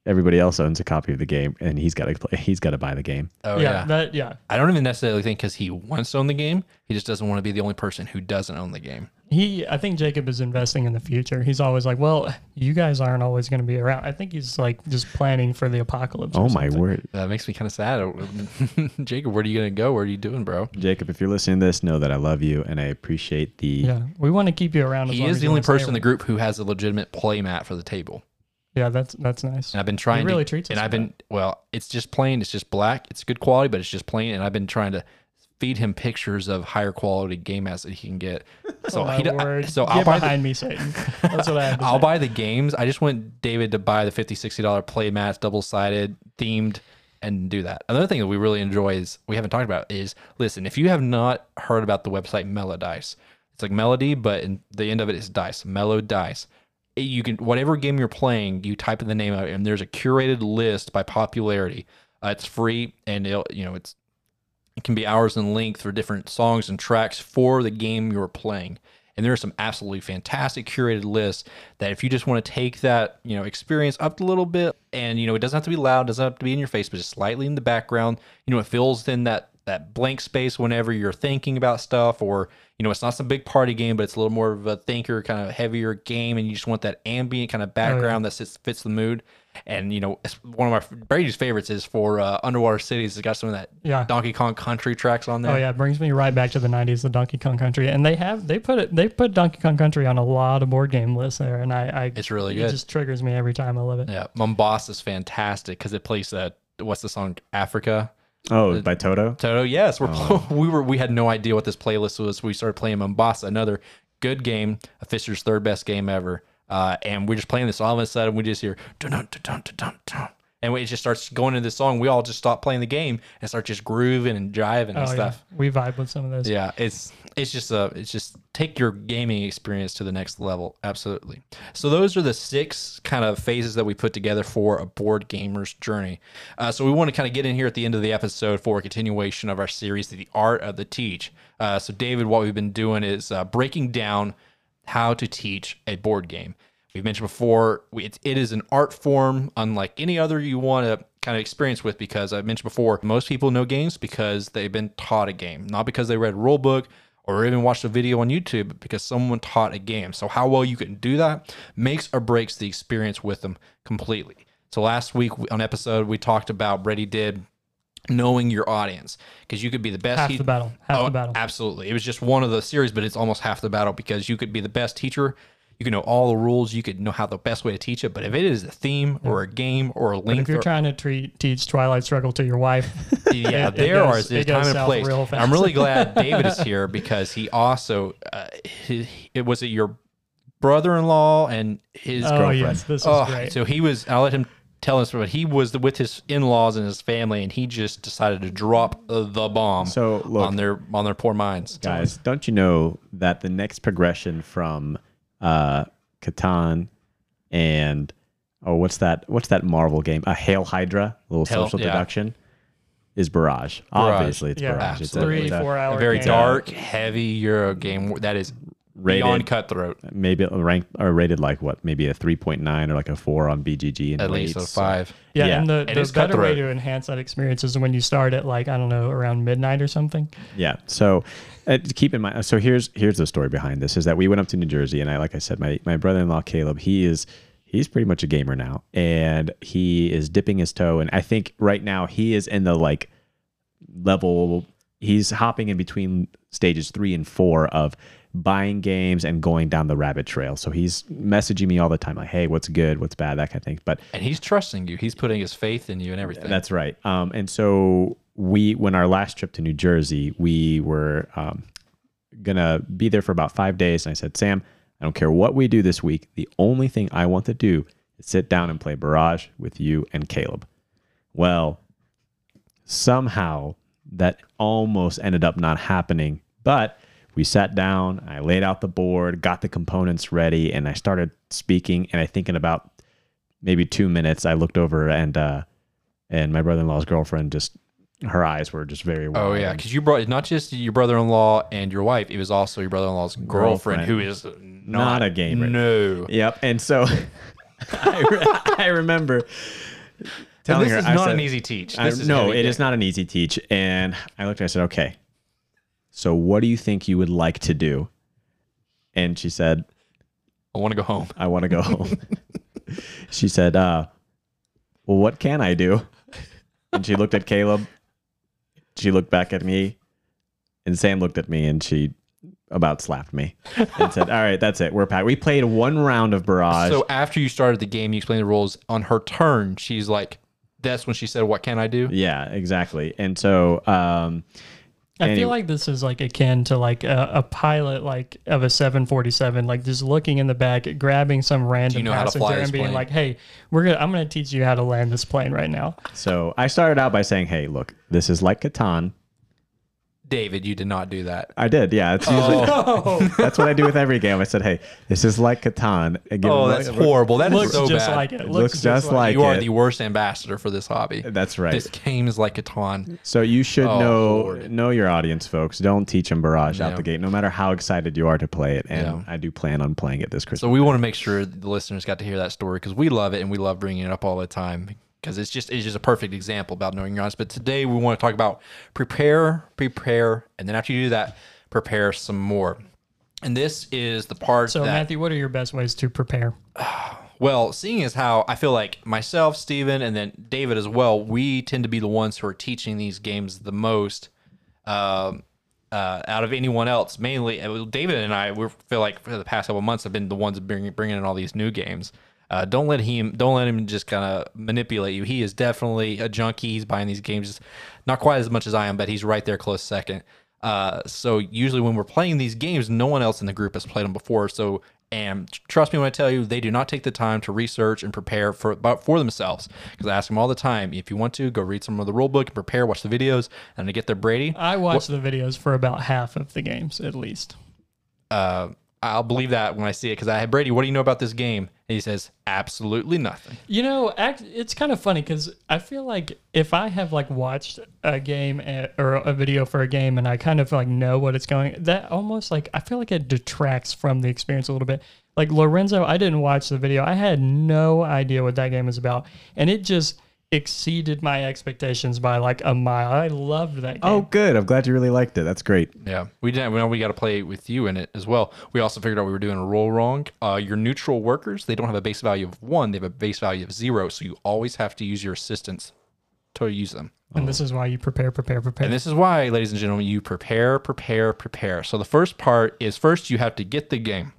everybody else owns a copy of the game and he's got to play. He's got to buy the game. Oh yeah, yeah. that yeah. I don't even necessarily think because he wants to own the game. He just doesn't want to be the only person who doesn't own the game. He, I think Jacob is investing in the future. He's always like, well, you guys aren't always going to be around. I think he's like just planning for the apocalypse. Oh my something. word, That makes me kind of sad. Jacob, where are you gonna go? Where are you doing, bro? Jacob! If you're listening to this, know that I love you and I appreciate the. Yeah, we want to keep you around. He long is as the only person in the group who has a legitimate play mat for the table. Yeah, that's that's nice. And I've been trying really to, treats us and I've for been well, it's just plain, it's just black. It's good quality, but it's just plain. And I've been trying to feed him pictures of higher quality game mats that he can get. So Oh, he word. so Get I'll buy the, behind me, Satan. That's what I have I'll say. buy the games. I just want David to buy the 50 60 dollar play mats, double sided, themed, and do that. Another thing that we really enjoy is we haven't talked about is listen, if you have not heard about the website Melodice, it's like melody, but in the end of it is dice, mellow dice. You can whatever game you're playing, you type in the name of it, and there's a curated list by popularity. Uh, it's free, and it'll you know it's it can be hours in length for different songs and tracks for the game you're playing. And there are some absolutely fantastic curated lists that if you just want to take that, you know, experience up a little bit and you know, it doesn't have to be loud, doesn't have to be in your face, but just slightly in the background, you know, it fills in that that blank space whenever you're thinking about stuff or you know, it's not some big party game, but it's a little more of a thinker, kind of heavier game, and you just want that ambient kind of oh, background that sits, fits the mood. And you know, one of my Brady's favorites is for uh, Underwater Cities. It's got some of that Yeah. Donkey Kong Country tracks on there. Oh yeah, it brings me right back to the '90s, the Donkey Kong Country, and they have they put it they put Donkey Kong Country on a lot of board game lists there, and I, I It's really good. it just triggers me every time. I love it. Yeah, Mombasa is fantastic because it plays that. What's the song? Africa. Oh, by Toto. Toto, yes, we're Oh. we were we had no idea what this playlist was. We started playing Mombasa, another good game, a Pfister's third best game ever. Uh, and we're just playing this. All of a sudden, we just hear dun dun dun dun dun dun, and it just starts going into this song. We all just stop playing the game and start just grooving and jiving and Oh, stuff. yeah. We vibe with some of those. Yeah, it's it's just a it's just take your gaming experience to the next level. Absolutely. So those are the six kind of phases that we put together for a board gamer's journey. Uh, so we want to kind of get in here at the end of the episode for a continuation of our series, the art of the teach. Uh, so David, what we've been doing is uh, breaking down how to teach a board game. We've mentioned before, it, it is an art form unlike any other you want to kind of experience with because I mentioned before, most people know games because they've been taught a game, not because they read a rule book or even watched a video on YouTube, because someone taught a game. So how well you can do that makes or breaks the experience with them completely. So last week on episode, we talked about Brady did knowing your audience because you could be the best Half he- the battle. Half Oh, the battle. Absolutely. It was just one of the series, but it's almost half the battle because you could be the best teacher. You can know all the rules. You could know how the best way to teach it. But if it is a theme or a game or a link, If you're or, trying to treat, teach Twilight Struggle to your wife, yeah, it there goes- are it there's time and place. real I'm really glad David is here because he also uh, he, it was it your brother-in-law and his girlfriend. oh girlfriend. yes, this is Oh, great. So he was. I'll let him tell us. But he was with his in-laws and his family, and he just decided to drop the bomb So, look- on their on their poor minds. Guys, don't you know that the next progression from uh Catan and oh what's that what's that Marvel game? A Hail Hydra, a little Hail- social yeah. deduction is Barrage. Obviously it's yeah, Barrage. It's a- three, it's a- four hour. a very game. dark, heavy Euro game that is Rated. beyond cutthroat. maybe ranked or rated like what, maybe a 3.9 or like a 4 on BGG and At least a five. Yeah, Yeah. and the, It the is better way cutthroat. to enhance that experience is when you start at like I don't know around midnight or something. Yeah. So uh, keep in mind. So here's here's the story behind this: is that we went up to New Jersey, and I, like I said, my my brother-in-law Caleb, he is he's pretty much a gamer now, and he is dipping his toe, and I think right now he is in the like level. He's hopping in between stages three and four of buying games and going down the rabbit trail. So he's messaging me all the time, like, "Hey, what's good? What's bad? That kind of thing." But And he's trusting you. He's putting his faith in you and everything. that's right. Um, and so we, when our last trip to New Jersey, we were um, gonna be there for about five days. And I said, Sam, I don't care what we do this week. The only thing I want to do is sit down and play Barrage with you and Caleb. Well, somehow that almost ended up not happening, but we sat down, I laid out the board, got the components ready, and I started speaking. And I think in about maybe two minutes, I looked over and uh, and my brother-in-law's girlfriend just her eyes were just very Oh yeah, because you brought not just your brother-in-law and your wife; it was also your brother-in-law's girlfriend, Girlfriend. who is not, Not a gamer. No, Yep. And so I, re- I remember and telling this her, is I not said- an easy teach. I- no, it is not an easy teach. And I looked at her, I said, okay, so what do you think you would like to do? And she said, I want to go home. I want to go home. she said, uh, well, what can I do? And she looked at Caleb. She looked back at me. And Sam looked at me and she about slapped me and said, all right, that's it. We're packed. We played one round of Barrage. So after you started the game, you explained the rules. On her turn, she's like, "That's when she said, what can I do?" yeah, exactly. And so, um, I Anyway. feel like this is like akin to like a, a pilot like of a 747, like just looking in the back, grabbing some random know how to passenger and being plane? like, "Hey, we're gonna I'm gonna teach you how to land this plane right now." so I started out by saying, hey, look, this is like Catan. David, you did not do that. I did, yeah. It's usually Oh, that's what I do with every game. I said, hey, this is like Catan. Again, Oh, look- that's horrible. That looks so just bad. like it. It Looks, looks just like it. you are the worst ambassador for this hobby. That's right. This game is like Catan. So you should Oh, know Lord. know your audience, folks. Don't teach them Barrage out the gate, no matter how excited you are to play it. And Yeah. I do plan on playing it this Christmas. So we want to make sure the listeners got to hear that story because we love it and we love bringing it up all the time because it's just it's just a perfect example about knowing your audience. But today we want to talk about prepare, prepare, and then after you do that, prepare some more. And this is the part So that Matthew, what are your best ways to prepare? well, seeing as how I feel like myself, Steven, and then David as well, we tend to be the ones who are teaching these games the most um, uh, out of anyone else. Mainly, uh, David and I, we feel like for the past couple months have been the ones bringing bringing in all these new games. Uh, don't let him don't let him just kind of manipulate you. He is definitely a junkie. He's buying these games, not quite as much as I am, but he's right there close second. Uh, so usually when we're playing these games, no one else in the group has played them before. So and trust me when I tell you, they do not take the time to research and prepare for about for themselves. Because I ask them all the time, if you want to, go read some of the rule book and prepare, watch the videos, and to get their Brady. I watch the videos for about half of the games at least. Uh, I'll believe that when I see it because I had Brady. What do you know about this game? And he says absolutely nothing. You know, act, it's kind of funny because I feel like if I have like watched a game at, or a video for a game and I kind of like know what it's going, that almost like I feel like it detracts from the experience a little bit. Like Lorenzo, I didn't watch the video. I had no idea what that game was about, and it just exceeded my expectations by like a mile. I loved that game. Oh, good. I'm glad you really liked it. That's great. Yeah, we didn't. We know we got to play with you in it as well. We also figured out we were doing a roll wrong. Uh, your neutral workers, they don't have a base value of one; they have a base value of zero. So you always have to use your assistants to use them. and this is why you prepare, prepare, prepare. And this is why, ladies and gentlemen, you prepare, prepare, prepare. So the first part is first you have to get the game.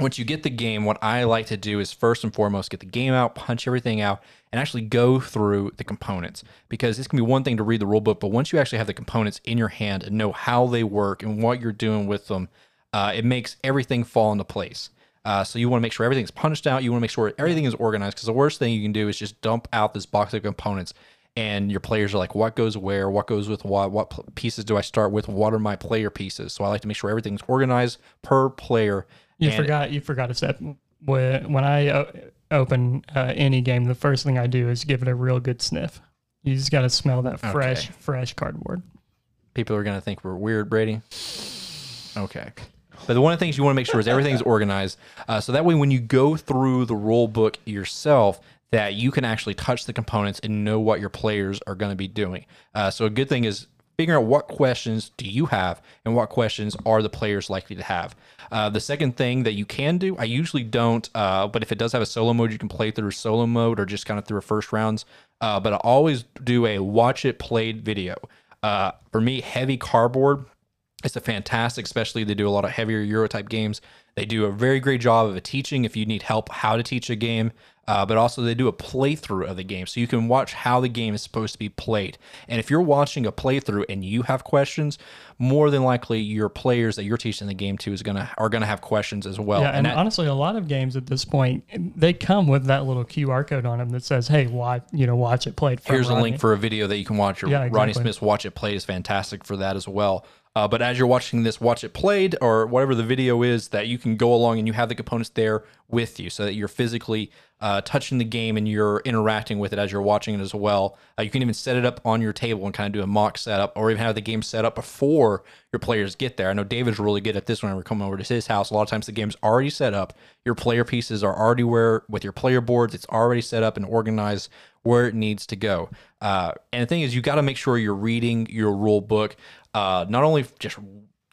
Once you get the game, what I like to do is first and foremost get the game out, punch everything out, and actually go through the components. Because this can be one thing to read the rule book, but once you actually have the components in your hand and know how they work and what you're doing with them, uh, it makes everything fall into place. Uh, so you want to make sure everything's punched out. You want to make sure everything is organized. Because the worst thing you can do is just dump out this box of components, and your players are like, "What goes where? What goes with what? What pieces do I start with? What are my player pieces?" So I like to make sure everything's organized per player. You And- forgot. You forgot a step. When when I o- open uh, any game, the first thing I do is give it a real good sniff. You just got to smell that fresh, Okay. fresh cardboard. people are to think we're weird, Brady. Okay. But the one of the things you want to make sure is everything's organized. Uh, so that way, when you go through the rule book yourself, that you can actually touch the components and know what your players are going to be doing. Uh, so a good thing is figuring out what questions do you have and what questions are the players likely to have. Uh, the second thing that you can do, I usually don't, uh, but if it does have a solo mode, you can play through solo mode or just kind of through a first rounds. Uh, but I always do a watch it played video. Uh, for me, heavy cardboard it's a fantastic, especially they do a lot of heavier Euro type games. They do a very great job of teaching if you need help how to teach a game, uh, but also they do a playthrough of the game. So you can watch how the game is supposed to be played. And if you're watching a playthrough and you have questions, more than likely your players that you're teaching the game to is gonna are gonna have questions as well. yeah, and, that- honestly, a lot of games at this point they come with that little QR code on them that says, "Hey, watch you know watch it played." Here's a link for a video that you can watch. Your Yeah, exactly. Smith's Watch It Played is fantastic for that as well. Uh, but as you're watching this Watch It Played or whatever the video is, that you can go along and you have the components there with you so that you're physically uh, touching the game and you're interacting with it as you're watching it as well. Uh, you can even set it up on your table and kind of do a mock setup or even have the game set up before your players get there. I know David's really good at this when we're coming over to his house. A lot of times the game's already set up. Your player pieces are already where with your player boards. It's already set up and organized where it needs to go. Uh, and the thing is, you got to make sure you're reading your rule book, uh, not only just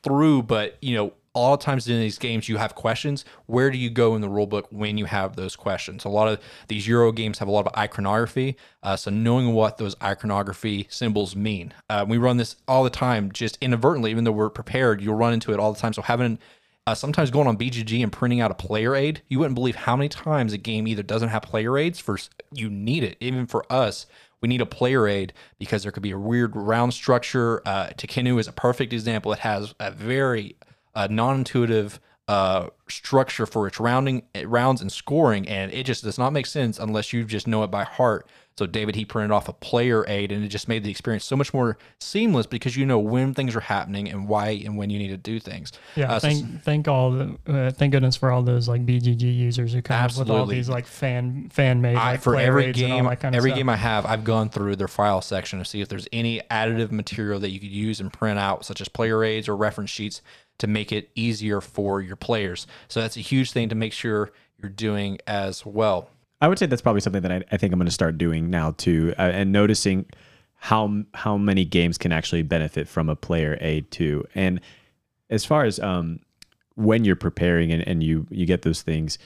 through, but you know, a lot of times in these games you have questions. Where do you go in the rule book when you have those questions? A lot of these Euro games have a lot of iconography, uh, so knowing what those iconography symbols mean. Uh, we run this all the time, just inadvertently, even though we're prepared. You'll run into it all the time. So having uh, sometimes going on BGG and printing out a player aid, you wouldn't believe how many times a game either doesn't have player aids for you need it. Even for us, we need a player aid because there could be a weird round structure. Uh, Tekhenu is a perfect example. It has a very uh, non-intuitive uh, structure for its rounding rounds and scoring, and it just does not make sense unless you just know it by heart. So David he printed off a player aid, and it just made the experience so much more seamless because you know when things are happening and why and when you need to do things. Yeah, Uh, so- thank thank all the uh, thank goodness for all those like BGG users who come up with all these like fan fan made I, like for every aids and all game, kind of every stuff. game I have, I've gone through their file section to see if there's any additive material that you could use and print out, such as player aids or reference sheets, to make it easier for your players. So that's a huge thing to make sure you're doing as well. I would say that's probably something that I, I think I'm going to start doing now too, uh, and noticing how how many games can actually benefit from a player aid too. And as far as um, when you're preparing and, and you you get those things,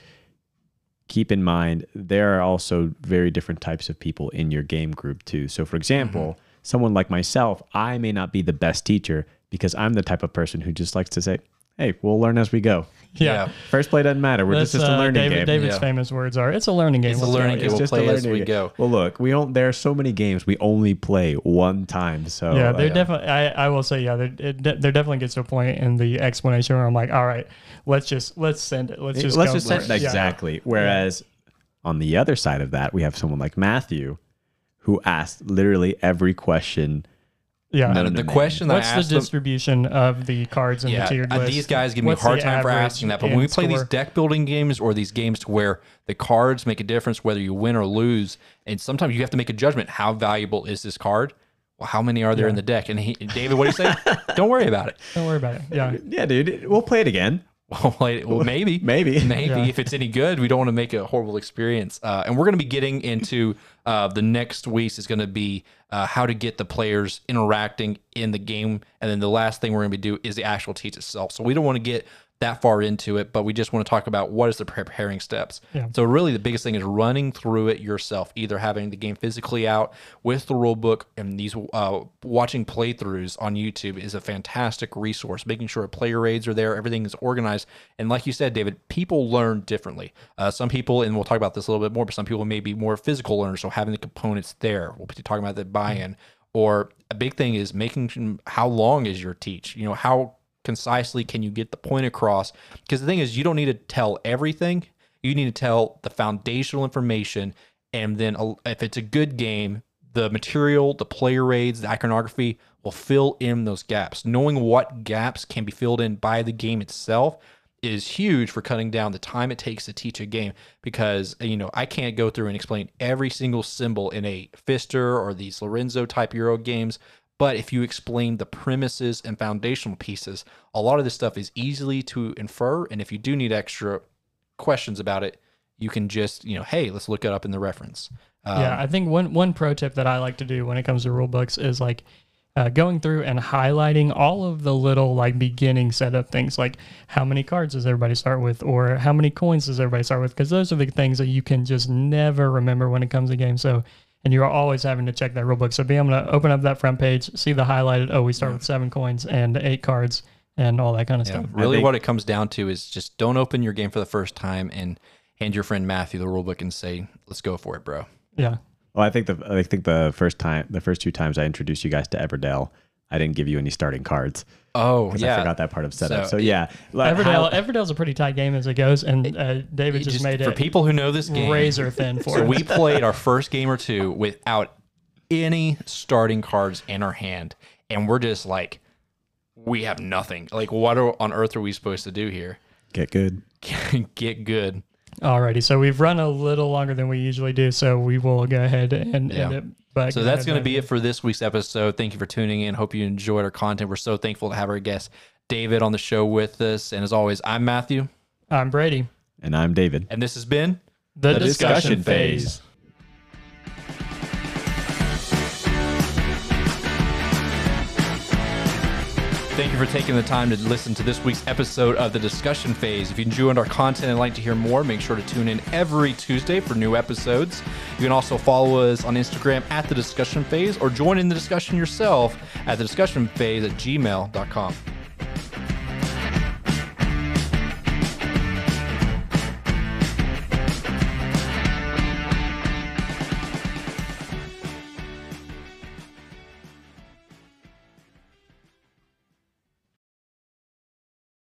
keep in mind there are also very different types of people in your game group too. So, for example, someone like myself, I may not be the best teacher because I'm the type of person who just likes to say, hey, we'll learn as we go. Yeah. First play doesn't matter. We're That's, just, just a uh, learning David, game. David's Yeah. famous words are, "It's a learning game." It's a Let's go." learning game. Yeah. We'll just a play as we game. go. Well, look, we don't. There are so many games we only play one time. So Yeah, like, they're definitely. I, I will say, yeah, there it, de- there definitely gets to a point in the explanation where I'm like, all right, let's just let's send it. Let's just let's go just for say it. Yeah. exactly. Whereas on the other side of that, we have someone like Matthew, who asked literally every question. Yeah. No, the no, no. question that What's I the asked them, distribution of the cards in yeah, the tiered uh, list? these guys give me a What's hard the time for average asking that. But when and we play these score? deck building games or these games to where the cards make a difference whether you win or lose, and sometimes you have to make a judgment: how valuable is this card? Well, how many are there in the deck? And he, David, what do you say? Don't worry about it. Don't worry about it. Yeah. Yeah, dude, we'll play it again. Well, like, well, maybe, Maybe. maybe Yeah. if it's any good, we don't want to make a horrible experience. Uh, and we're going to be getting into uh, the next weeks is going to be uh, how to get the players interacting in the game, and then the last thing we're going to do is the actual teach itself. So we don't want to get that far into it, but we just want to talk about what is the preparing steps. Yeah. So really, the biggest thing is running through it yourself, either having the game physically out with the rule book, and these uh, watching playthroughs on YouTube is a fantastic resource. Making sure player aids are there, everything is organized, and like you said, David, people learn differently. Uh, some people, and we'll talk about this a little bit more, but some people may be more physical learners, so having the components there. We'll be talking about the buy-in. Or a big thing is making how long is your teach. You know how concisely can you get the point across? Because the thing is, you don't need to tell everything. You need to tell the foundational information, and then uh, if it's a good game, the material, the player aids, the iconography will fill in those gaps. Knowing what gaps can be filled in by the game itself is huge for cutting down the time it takes to teach a game because you know I can't go through and explain every single symbol in a Pfister or these Lorenzo type Euro games but if you explain the premises and foundational pieces, a lot of this stuff is easily to infer. And if you do need extra questions about it, you can just, you know, hey, let's look it up in the reference. Um, yeah, I think one one pro tip that I like to do when it comes to rule books is like uh, going through and highlighting all of the little like beginning setup things, like how many cards does everybody start with, or how many coins does everybody start with, because those are the things that you can just never remember when it comes to games. So. And you're always having to check that rule book. So be able to open up that front page, see the highlighted. Oh, we start with seven coins and eight cards and all that kind of Yeah, stuff. really, what it comes down to is just don't open your game for the first time and hand your friend Matthew the rule book and say, "Let's go for it, bro." Yeah. Well, I think the I think the first time, the first two times I introduced you guys to Everdell, I didn't give you any starting cards. Oh 'cause yeah, I forgot that part of setup. So So, yeah, like, Everdell, how- Everdell's a pretty tight game as it goes, and uh, David just, Just made for it for people who know this game, razor thin for So us. we played our first game or two without any starting cards in our hand, and we're just like, we have nothing. Like, what are, on earth are we supposed to do here? get good. Get good. Alrighty, so we've run a little longer than we usually do, so we will go ahead and Yeah. end it. But So that's going to be it for this week's episode. Thank you for tuning in. Hope you enjoyed our content. We're so thankful to have our guest David on the show with us. And as always, I'm Matthew, I'm Brady. And I'm David. and this has been The, The discussion, discussion phase. phase. Thank you for taking the time to listen to this week's episode of the discussion phase. If you enjoyed our content and like to hear more, make sure to tune in every Tuesday for new episodes. You can also follow us on Instagram at the discussion phase or join in the discussion yourself at the discussion phase at gmail.com.